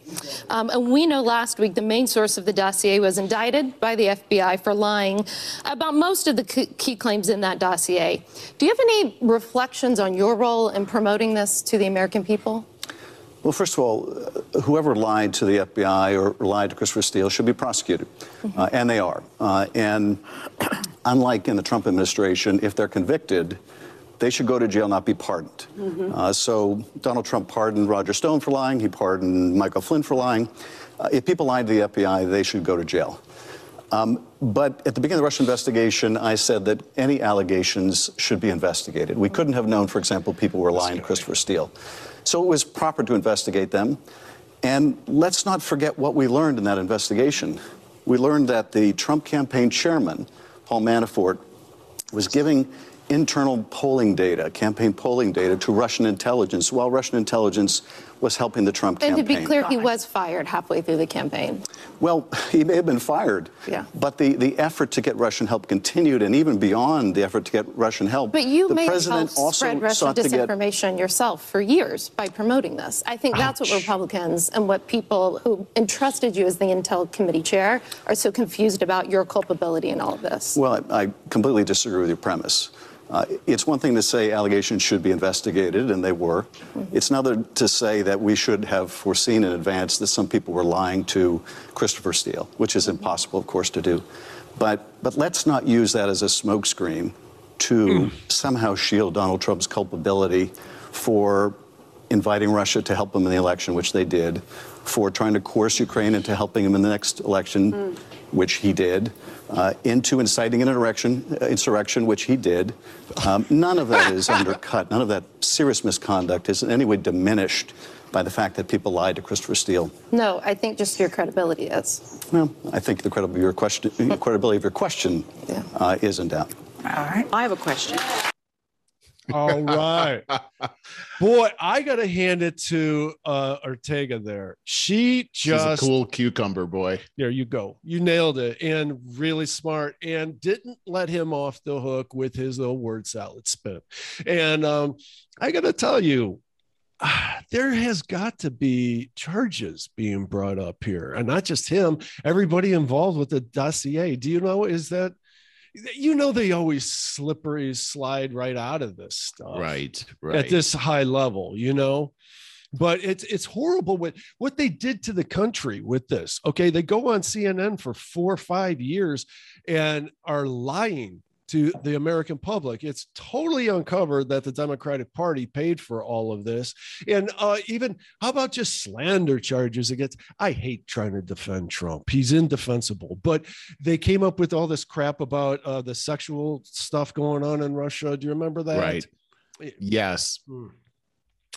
Um, and we know last week the main source of the dossier was indicted by the FBI for lying about most of the key claims in that dossier. Do you have any reflections on your role in promoting this to the American people? Well, first of all, uh, whoever lied to the FBI or lied to Christopher Steele should be prosecuted, mm-hmm. uh, and they are. Uh, and unlike in the Trump administration, if they're convicted, they should go to jail, not be pardoned. Mm-hmm. Uh, so Donald Trump pardoned Roger Stone for lying. He pardoned Michael Flynn for lying. Uh, if people lied to the FBI, they should go to jail. Um, but at the beginning of the Russia investigation, I said that any allegations should be investigated. We couldn't have known, for example, people were lying to Christopher Steele. So it was proper to investigate them. And let's not forget what we learned in that investigation. We learned that the Trump campaign chairman, Paul Manafort, was giving internal polling data, campaign polling data to Russian intelligence, while Russian intelligence was helping the Trump and campaign. And to be clear, he was fired halfway through the campaign. Well, he may have been fired. Yeah. But the, the effort to get Russian help continued, and even beyond the effort to get Russian help. But you the may president have helped spread Russian disinformation get... yourself for years by promoting this. I think that's Ouch. what Republicans and what people who entrusted you as the Intel Committee chair are so confused about your culpability in all of this. Well, I, I completely disagree with your premise. Uh, it's one thing to say allegations should be investigated, and they were. Mm-hmm. It's another to say that we should have foreseen in advance that some people were lying to Christopher Steele, which is impossible, of course, to do. But, but let's not use that as a smokescreen to mm. somehow shield Donald Trump's culpability for inviting Russia to help him in the election, which they did, for trying to coerce Ukraine into helping him in the next election, mm. which he did, uh, into inciting an insurrection, uh, insurrection, which he did. Um, none of that is undercut. None of that serious misconduct is in any way diminished by the fact that people lied to Christopher Steele. No, I think just your credibility is. Well, I think the credibility of your question, credibility of your question yeah. uh, is in doubt. All right. I have a question. All right. Boy, I got to hand it to uh, Ortagus there. She just cool cucumber boy. There you go. You nailed it. And really smart and didn't let him off the hook with his little word salad spin. And um, I got to tell you, there has got to be charges being brought up here and not just him everybody involved with the dossier do you know is that you know they always slippery slide right out of this stuff right right. at this high level you know? But it's it's horrible what what they did to the country with this okay? They go on cnn for four or five years and are lying to the American public. It's totally uncovered that the Democratic Party paid for all of this. And uh, even, how about just slander charges against? I hate trying to defend Trump. He's indefensible. But they came up with all this crap about uh, the sexual stuff going on in Russia. Do you remember that? Right. Yes. Hmm.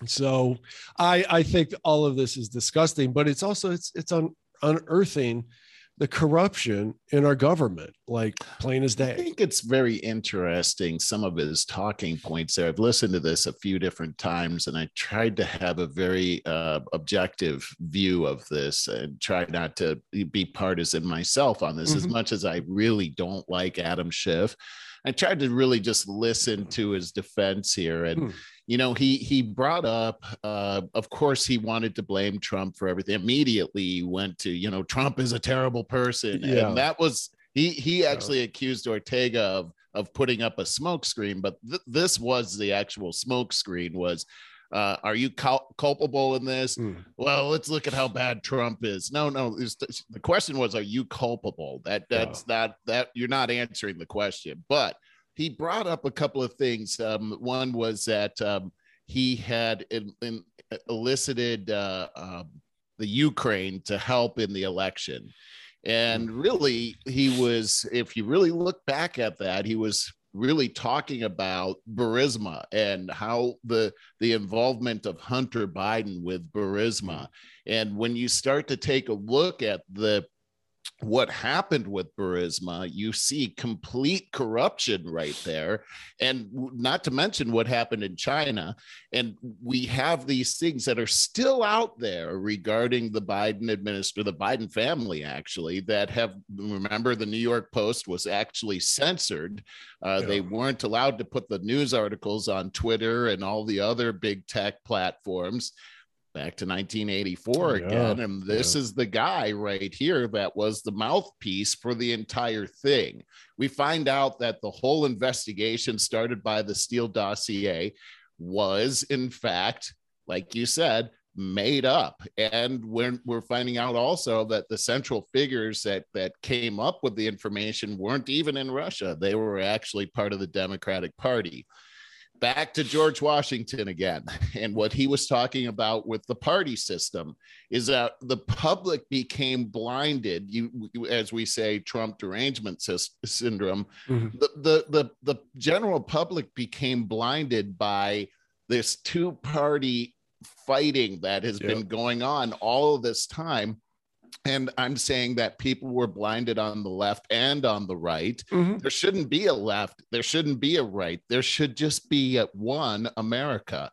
So I I think all of this is disgusting, but it's also it's it's un, unearthing the corruption in our government, like plain as day. I think it's very interesting. Some of his talking points there. I've listened to this a few different times, and I tried to have a very uh, objective view of this and try not to be partisan myself on this. Mm-hmm. As much as I really don't like Adam Schiff, I tried to really just listen to his defense here and. Mm you know he he brought up uh, of course he wanted to blame trump for everything immediately he went to you know trump is a terrible person yeah. and that was he he actually yeah. accused ortagus of of putting up a smoke screen but th- this was the actual smoke screen was uh, are you cul- culpable in this? Mm. Well, let's look at how bad Trump is. No, no. The question was, are you culpable? That that's yeah. not that you're not answering the question. But he brought up a couple of things. Um, one was that um, he had in, in elicited uh, um, the Ukraine to help in the election. And really, he was, if you really look back at that, he was really talking about Burisma and how the the involvement of Hunter Biden with Burisma. And when you start to take a look at the what happened with Burisma, you see complete corruption right there. And not to mention what happened in China. And we have these things that are still out there regarding the Biden administration, the Biden family, actually, that have, remember, the New York Post was actually censored. Uh, yeah. They weren't allowed to put the news articles on Twitter and all the other big tech platforms back to 1984 yeah, again. And this yeah. is the guy right here that was the mouthpiece for the entire thing. We find out that the whole investigation started by the Steele dossier was, in fact, like you said, made up and we're, we're finding out also that the central figures that that came up with the information weren't even in russia they were actually part of the democratic party back to George Washington again. And what he was talking about with the party system is that the public became blinded. You, as we say, Trump derangement syndrome. Mm-hmm. The, the, the, the general public became blinded by this two party fighting that has yep. been going on all of this time and I'm saying that people were blinded on the left and on the right. Mm-hmm. There shouldn't be a left. There shouldn't be a right. There should just be one America.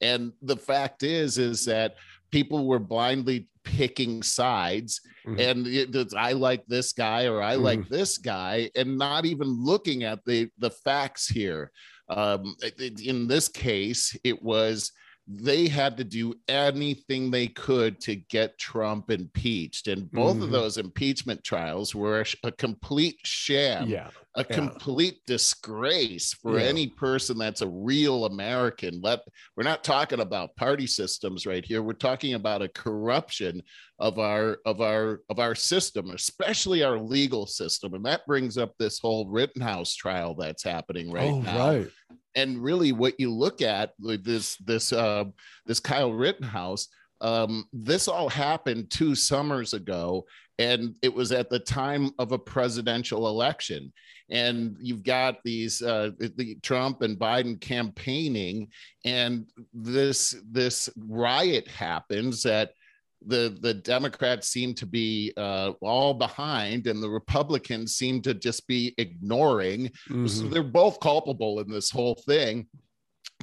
And the fact is, is that people were blindly picking sides mm-hmm. and it, I like this guy or I mm-hmm. like this guy and not even looking at the the facts here. Um, in this case, it was they had to do anything they could to get Trump impeached. And both mm-hmm. of those impeachment trials were a, a complete sham, yeah. a yeah. complete disgrace for yeah. any person that's a real American. Let we're not talking about party systems right here. We're talking about a corruption of our of our of our system, especially our legal system. And that brings up this whole Rittenhouse trial that's happening right oh, now. Right and really what you look at like this this uh, this Kyle Rittenhouse um, this all happened two summers ago and it was at the time of a presidential election. And you've got these uh, the Trump and Biden campaigning and this this riot happens that the the Democrats seem to be uh, all behind, and the Republicans seem to just be ignoring. Mm-hmm. So they're both culpable in this whole thing.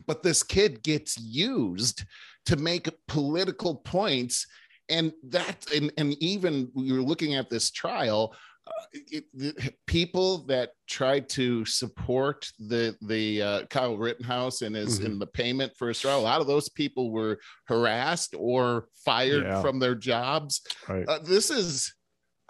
But this kid gets used to make political points, and that and, and even you're looking at this trial it, people that tried to support the the uh, Kyle Rittenhouse and his mm-hmm. in the payment for his trial, a lot of those people were harassed or fired yeah. from their jobs. Right. Uh, this is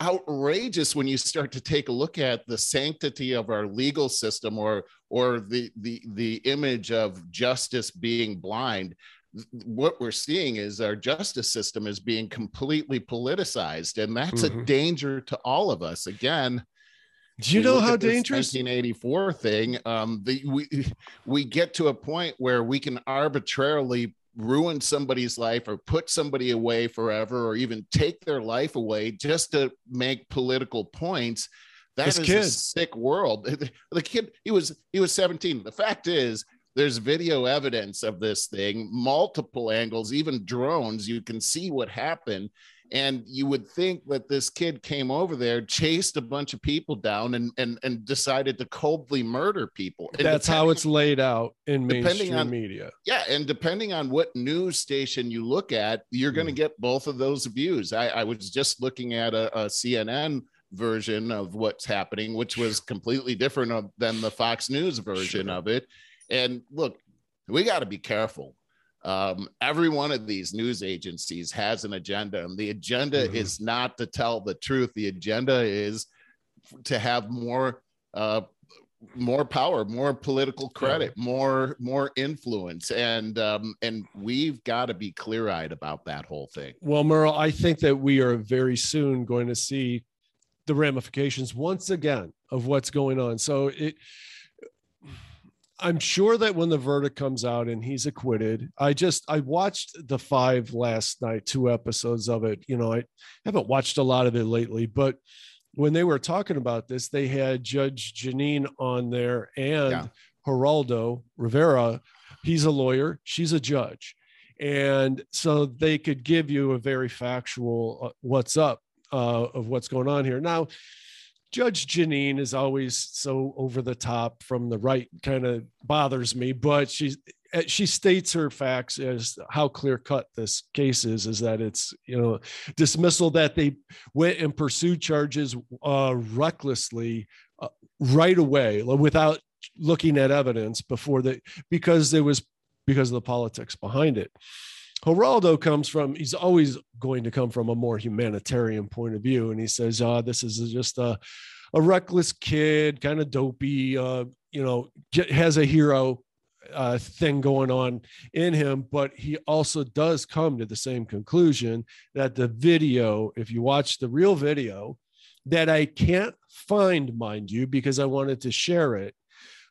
outrageous when you start to take a look at the sanctity of our legal system or or the the the image of justice being blind what we're seeing is our justice system is being completely politicized and that's mm-hmm. a danger to all of us again do you know how dangerous 1984 thing um the we we get to a point where we can arbitrarily ruin somebody's life or put somebody away forever or even take their life away just to make political points That this is kid. a sick world the kid he was he was 17 the fact is there's video evidence of this thing, multiple angles, even drones. You can see what happened. And you would think that this kid came over there, chased a bunch of people down, and and, and decided to coldly murder people. And That's how it's laid out in mainstream on, media. Yeah, and depending on what news station you look at, you're going to mm. get both of those views. I, I was just looking at a, a CNN version of what's happening, which was completely different than the Fox News version sure. of it. And look, we got to be careful. Um, every one of these news agencies has an agenda, and the agenda mm-hmm. is not to tell the truth. The agenda is to have more uh, more power, more political credit, yeah. more more influence, and um, and we've got to be clear eyed about that whole thing. Well, Merle, I think that we are very soon going to see the ramifications once again of what's going on. So it I'm sure that when the verdict comes out and he's acquitted, I just I watched the five last night, two episodes of it. You know, I haven't watched a lot of it lately, but when they were talking about this, they had Judge Jeanine on there and Yeah. Geraldo Rivera. He's a lawyer, she's a judge. And so they could give you a very factual uh, what's up uh, of what's going on here. Now, Judge Jeanine is always so over the top from the right, kind of bothers me, but she's uh, she states her facts as how clear cut this case is is that it's you know dismissal that they went and pursued charges uh, recklessly uh, right away without looking at evidence before they because there was because of the politics behind it. Geraldo comes from, he's always going to come from a more humanitarian point of view. And he says, oh, this is just a, a reckless kid, kind of dopey, uh, you know, has a hero uh, thing going on in him. But he also does come to the same conclusion that the video, if you watch the real video, that I can't find, mind you, because I wanted to share it.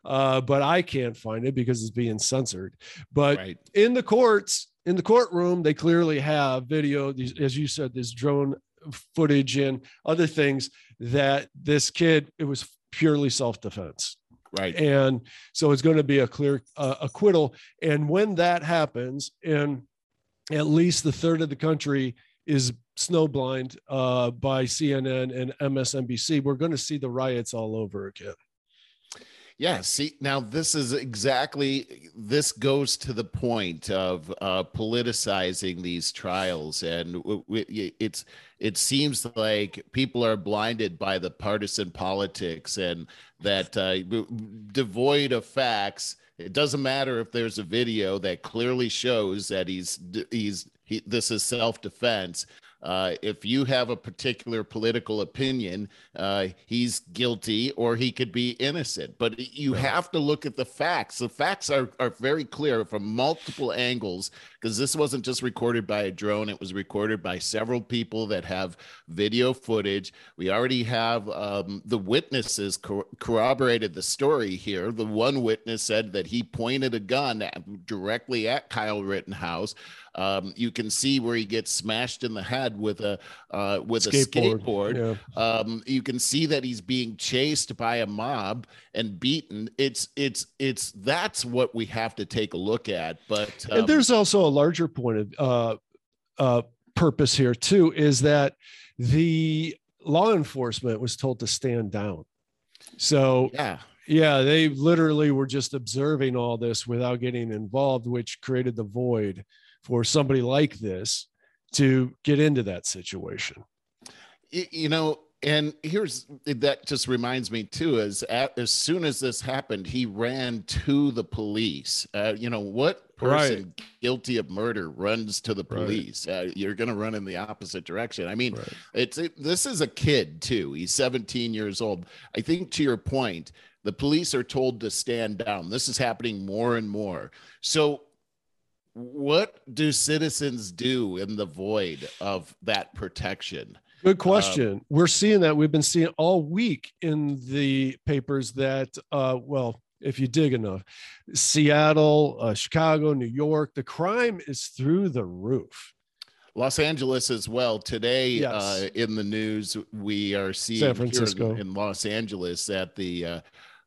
Uh, but I can't find it because it's being censored. But Right. in the courts, in the courtroom, they clearly have video, these, as you said, this drone footage and other things that this kid, it was purely self defense. Right. And so it's going to be a clear uh, acquittal. And when that happens, and at least the third of the country is snowblind uh, by CNN and MSNBC, we're going to see the riots all over again. Yeah, see, now this is exactly this goes to the point of uh, politicizing these trials, and w- w- it's it seems like people are blinded by the partisan politics, and that uh, devoid of facts. It doesn't matter if there's a video that clearly shows that he's he's he, this is self defense. Uh, if you have a particular political opinion, uh, he's guilty or he could be innocent. But you have to look at the facts. The facts are, are very clear from multiple angles because this wasn't just recorded by a drone, it was recorded by several people that have video footage. We already have um, the witnesses cor- corroborated the story here. The one witness said that he pointed a gun directly at Kyle Rittenhouse. Um, you can see where he gets smashed in the head with a uh, with a skateboard. Yeah. Um, you can see that he's being chased by a mob and beaten. It's it's it's that's what we have to take a look at. But um, and there's also a larger point of uh, uh, purpose here too is that the law enforcement was told to stand down so yeah, yeah they literally were just observing all this without getting involved which created the void for somebody like this to get into that situation. You know and here's that just reminds me too is at, as soon as this happened he ran to the police. Uh, you know what person guilty of murder runs to the Right. police? Uh, you're going to run in the opposite direction. I mean Right. it's it, this is a kid too. He's 17 years old. I think to your point the police are told to stand down. This is happening more and more. So what do citizens do in the void of that protection Good question. We're seeing that. We've been seeing all week in the papers that, uh, well, if you dig enough, Seattle, uh, Chicago, New York, the crime is through the roof. Los Angeles as well. Today, Yes. uh, in the news, we are seeing San here Francisco. in, in Los Angeles that the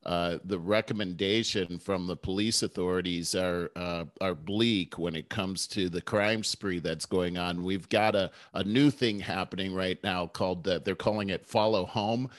uh, the recommendation from the police authorities are uh, are bleak when it comes to the crime spree that's going on. We've got a, a new thing happening right now called uh, they're calling it follow home,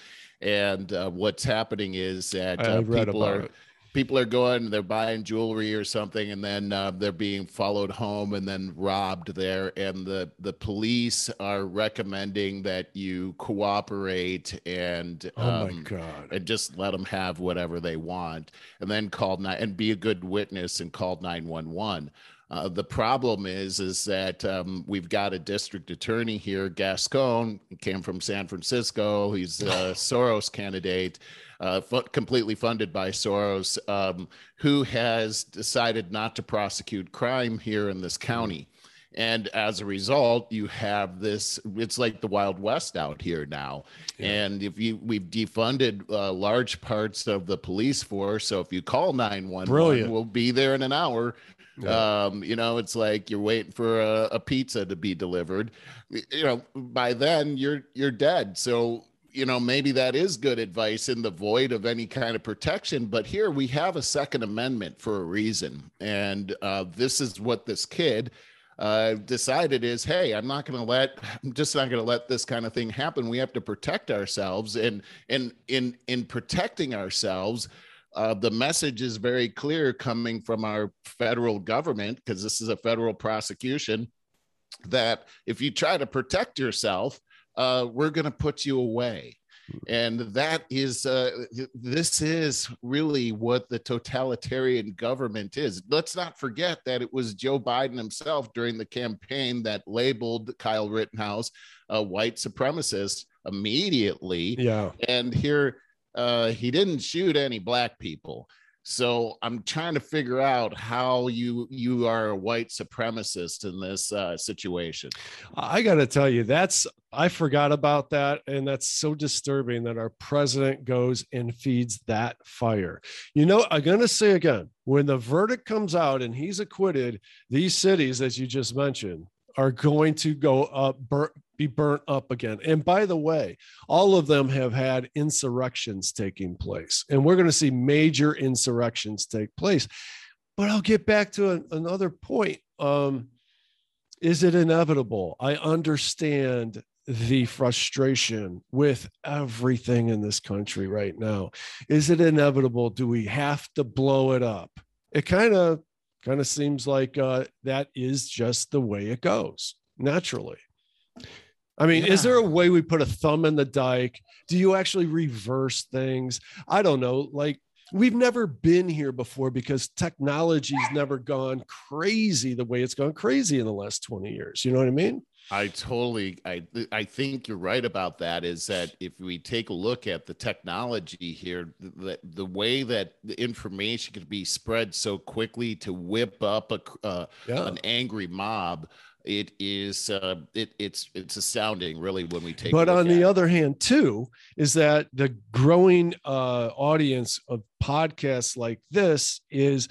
and uh, what's happening is that uh, people are it. People are going they're buying jewelry or something and then uh, they're being followed home and then robbed there and the the police are recommending that you cooperate and Oh my um, God. and just let them have whatever they want and then call nine and be a good witness and call 911 uh, the problem is is that um, we've got a district attorney here gascon came from san francisco. He's a soros candidate uh, fu- completely funded by soros um, who has decided not to prosecute crime here in this county and as a result you have this it's like the wild west out here now and if you we've defunded uh, large parts of the police force so if you call 911 Brilliant. we'll be there in an hour Yeah. um you know it's like you're waiting for a, a pizza to be delivered you know by then you're you're dead so you know, maybe that is good advice in the void of any kind of protection. But here we have a Second Amendment for a reason. And uh, this is what this kid uh, decided is, hey, I'm not going to let, I'm just not going to let this kind of thing happen. We have to protect ourselves. And, and in, in protecting ourselves, uh, the message is very clear coming from our federal government, because this is a federal prosecution, that if you try to protect yourself, uh, we're going to put you away. And that is, uh, this is really what the totalitarian government is. Let's not forget that it was Joe Biden himself during the campaign that labeled Kyle Rittenhouse a white supremacist immediately. Yeah. And here, uh, he didn't shoot any black people. So I'm trying to figure out how you you are a white supremacist in this uh, situation. I got to tell you, that's I forgot about that, and that's so disturbing that our president goes and feeds that fire. You know, I'm going to say again, when the verdict comes out and he's acquitted, these cities, as you just mentioned, are going to go up, bur- be burnt up again. And by the way, all of them have had insurrections taking place, and we're going to see major insurrections take place. But I'll get back to a, another point. Um, is it inevitable? I understand the frustration with everything in this country right now. Is it inevitable? Do we have to blow it up? It kind of kind of seems like uh, that is just the way it goes naturally. I mean, yeah. is there a way we put a thumb in the dike? Do you actually reverse things? I don't know. Like, we've never been here before because technology's never gone crazy the way it's gone crazy in the last 20 years. You know what I mean? I totally I I think you're right about that is that if we take a look at the technology here the, the way that the information can be spread so quickly to whip up a uh, yeah. an angry mob it is uh, it, it's it's astounding really when we take but on the it. other hand too is that the growing uh, audience of podcasts like this is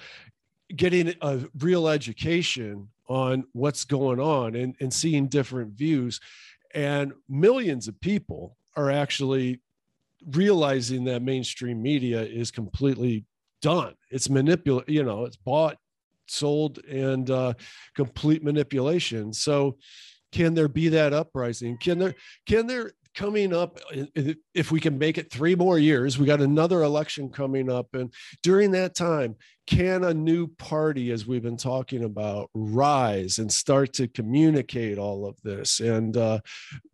getting a real education on what's going on and, and seeing different views and millions of people are actually realizing that mainstream media is completely done it's manipulated you know it's bought sold and uh, complete manipulation. So, can there be that uprising? Can there can there coming up if we can make it three more years we got another election coming up and during that time can a new party as we've been talking about rise and start to communicate all of this and uh,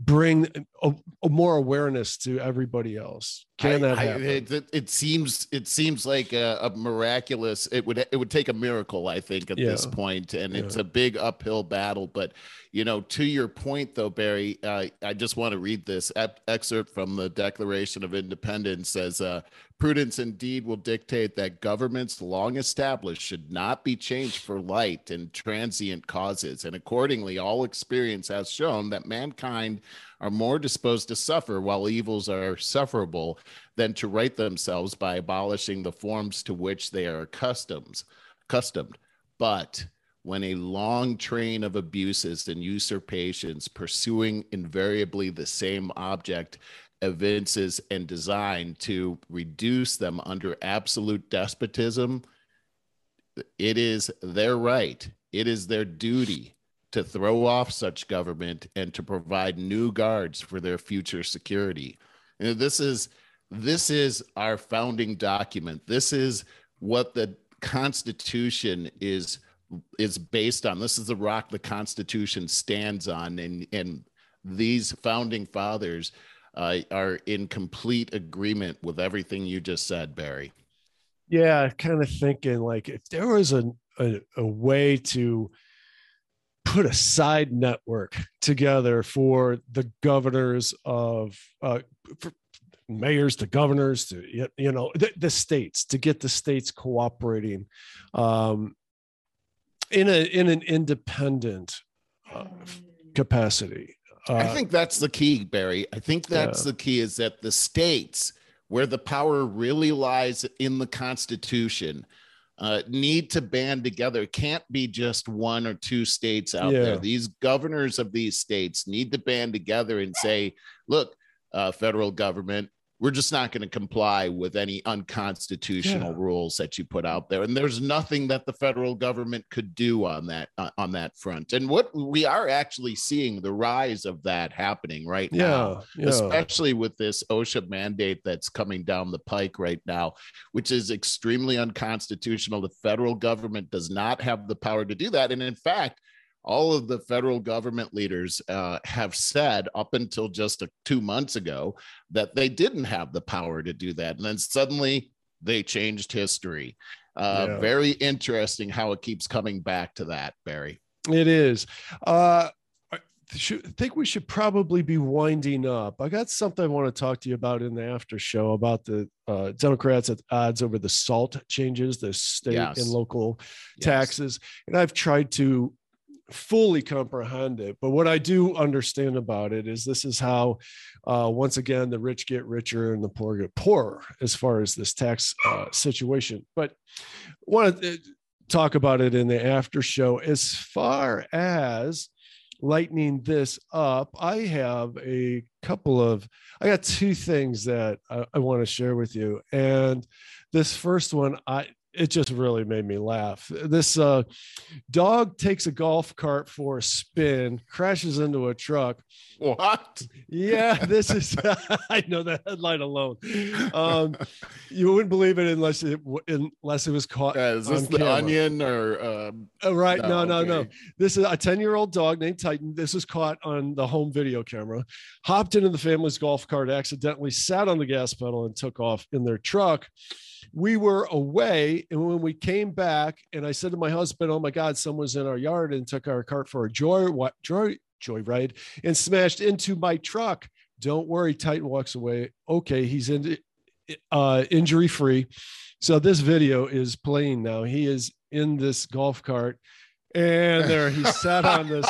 bring a, a more awareness to everybody else can I, that happen? I, it, it, seems it seems like a, a, miraculous it would it would take a miracle i think at yeah. this point and yeah. it's a big uphill battle but you know to your point though barry uh, i just want to read this excerpt from the declaration of independence says uh, Prudence indeed will dictate that governments long established should not be changed for light and transient causes. And accordingly, all experience has shown that mankind are more disposed to suffer while evils are sufferable than to right themselves by abolishing the forms to which they are accustomed. accustomed. But when a long train of abuses and usurpations pursuing invariably the same object evinces and designed to reduce them under absolute despotism, it is their right, it is their duty to throw off such government and to provide new guards for their future security. And this is this is our founding document. This is what the Constitution is is based on. This is the rock the Constitution stands on, and and these founding fathers uh, are in complete agreement with everything you just said, Barry. Yeah, kind of thinking like if there was a, a, a way to put a side network together for the governors of uh, mayors to governors to you know the, the, states to get the states cooperating um, in a in an independent uh, capacity uh, I think that's the key, Barry. I think that's yeah. the key is that the states where the power really lies in the Constitution uh, need to band together. It can't be just one or two states out yeah. there. These governors of these states need to band together and say, look, uh, federal government we're just not going to comply with any unconstitutional yeah. rules that you put out there and there's nothing that the federal government could do on that uh, on that front and what we are actually seeing the rise of that happening right yeah, now yeah. especially with this osha mandate that's coming down the pike right now which is extremely unconstitutional the federal government does not have the power to do that and in fact all of the federal government leaders uh, have said up until just a, two months ago that they didn't have the power to do that. And then suddenly they changed history. Uh, yeah. Very interesting how it keeps coming back to that, Barry. It is. Uh, I think we should probably be winding up. I got something I want to talk to you about in the after show about the uh, Democrats at odds over the SALT changes, the state yes. and local yes. taxes. And I've tried to fully comprehend it. But what I do understand about it is this is how, uh, once again, the rich get richer and the poor get poorer as far as this tax uh, situation. But want to uh, talk about it in the after show as far as lightening this up i have a couple of i got two things that i, I want to share with you and this first one i it just really made me laugh. This uh, dog takes a golf cart for a spin, crashes into a truck. What? Yeah, this is. I know the headline alone. Um, you wouldn't believe it unless it unless it was caught. Uh, is this the camera. onion or? Um, oh, right? No, no, okay. no. This is a ten-year-old dog named Titan. This was caught on the home video camera. Hopped into the family's golf cart, accidentally sat on the gas pedal, and took off in their truck we were away and when we came back and i said to my husband oh my god someone's in our yard and took our cart for a joy what joy joyride and smashed into my truck. Don't worry titan walks away. Okay he's in uh injury free so this video is playing now. He is in this golf cart and there he sat on this.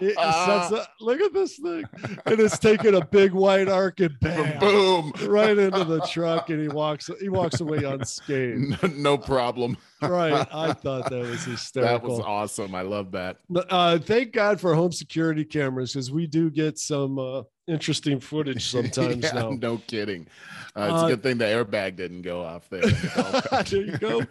It, a, look at this thing, and it's taking a big white arc and bam, boom, right into the truck, and he walks he walks away unscathed. No, no problem. right, I thought that was hysterical. That was awesome. I love that. Uh, thank God for home security cameras because we do get some uh, interesting footage sometimes yeah, now. No kidding. Uh, it's uh, a good thing the airbag didn't go off there. there you go.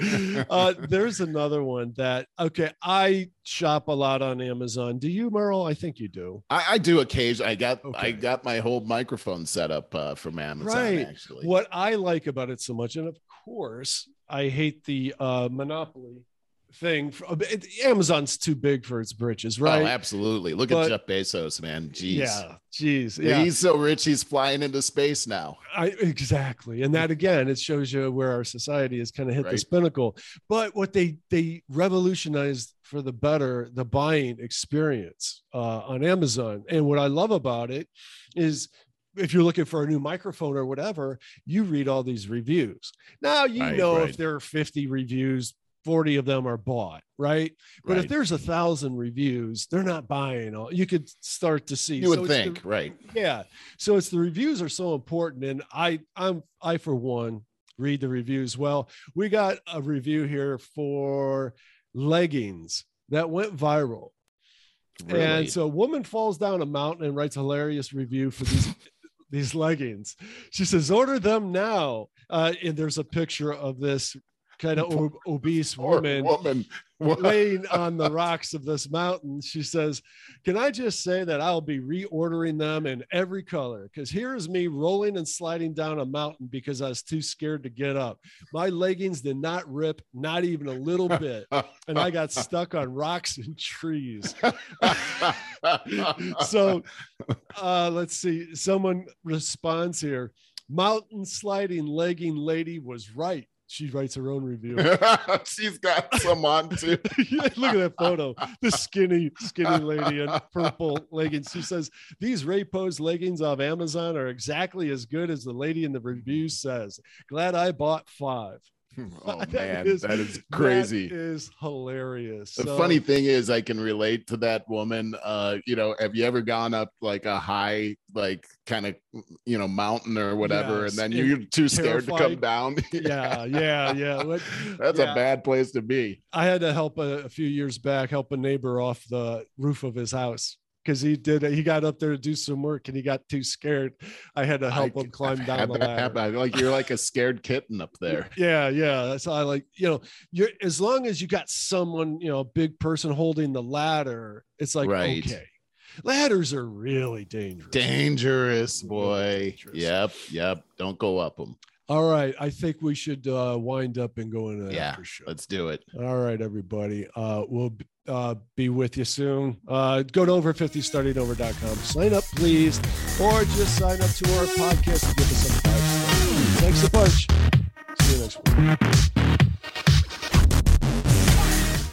Uh, there's another one that okay. I shop a lot on Amazon. Do you, Merle? I think you do. I, I do occasionally. I got okay. I got my whole microphone set up uh, from Amazon. Right. Actually, what I like about it so much, and of course, I hate the uh, monopoly thing. Uh, Amazon's too big for its britches, oh, right? Oh, absolutely. Look but, at Jeff Bezos, man. Jeez. Yeah. Jeez. Yeah. He's so rich, he's flying into space now. I, exactly. And that again, it shows you where our society has kind of hit right. this pinnacle. But what they they revolutionized for the better the buying experience uh, on Amazon. And what I love about it is if you're looking for a new microphone or whatever, you read all these reviews. Now you right, know right. if there are 50 reviews 40 of them are bought, right? But right. if there's a thousand reviews, they're not buying all. You could start to see. You would so think, the, right? Yeah. So it's the reviews are so important, and I, I'm, I for one read the reviews. Well, we got a review here for leggings that went viral. Really? And so a woman falls down a mountain and writes a hilarious review for these these leggings. She says, order them now. Uh, and there's a picture of this kind of ob- obese woman, woman. laying on the rocks of this mountain. She says, Can I just say that I'll be reordering them in every color? Because here's me rolling and sliding down a mountain because I was too scared to get up. My leggings did not rip, not even a little bit. and I got stuck on rocks and trees. so uh, let's see. Someone responds here. Mountain sliding legging lady was right she writes her own review. She's got some on too. Look at that photo. The skinny, skinny lady in purple leggings. She says, These Ray Pose leggings off Amazon are exactly as good as the lady in the review says. Glad I bought five. Oh that man, is, that is crazy. That is hilarious. The so, funny thing is, I can relate to that woman. Uh, you know, have you ever gone up like a high, like kind of, you know, mountain or whatever, yes, and then you're too scared to come down? yeah, yeah, yeah. That's yeah. a bad place to be. I had to help a, a few years back, help a neighbor off the roof of his house because he did he got up there to do some work and he got too scared. I had to help I- him climb I've down the ladder. happen. Like you're like a scared kitten up there. Yeah, yeah. That's how I like, you know, you're as long as you got someone, you know, a big person holding the ladder, it's like Right. okay. Ladders are really dangerous. Dangerous boy. dangerous. Yep, yep. Don't go up them. All right. I think we should uh wind up and go into Yeah, let's do it. All right, everybody. Uh, we'll uh, be with you soon. Uh, go to over50startingover.com. Sign up, please, or just sign up to our podcast and give us some five stars. Thanks a bunch. See you next week.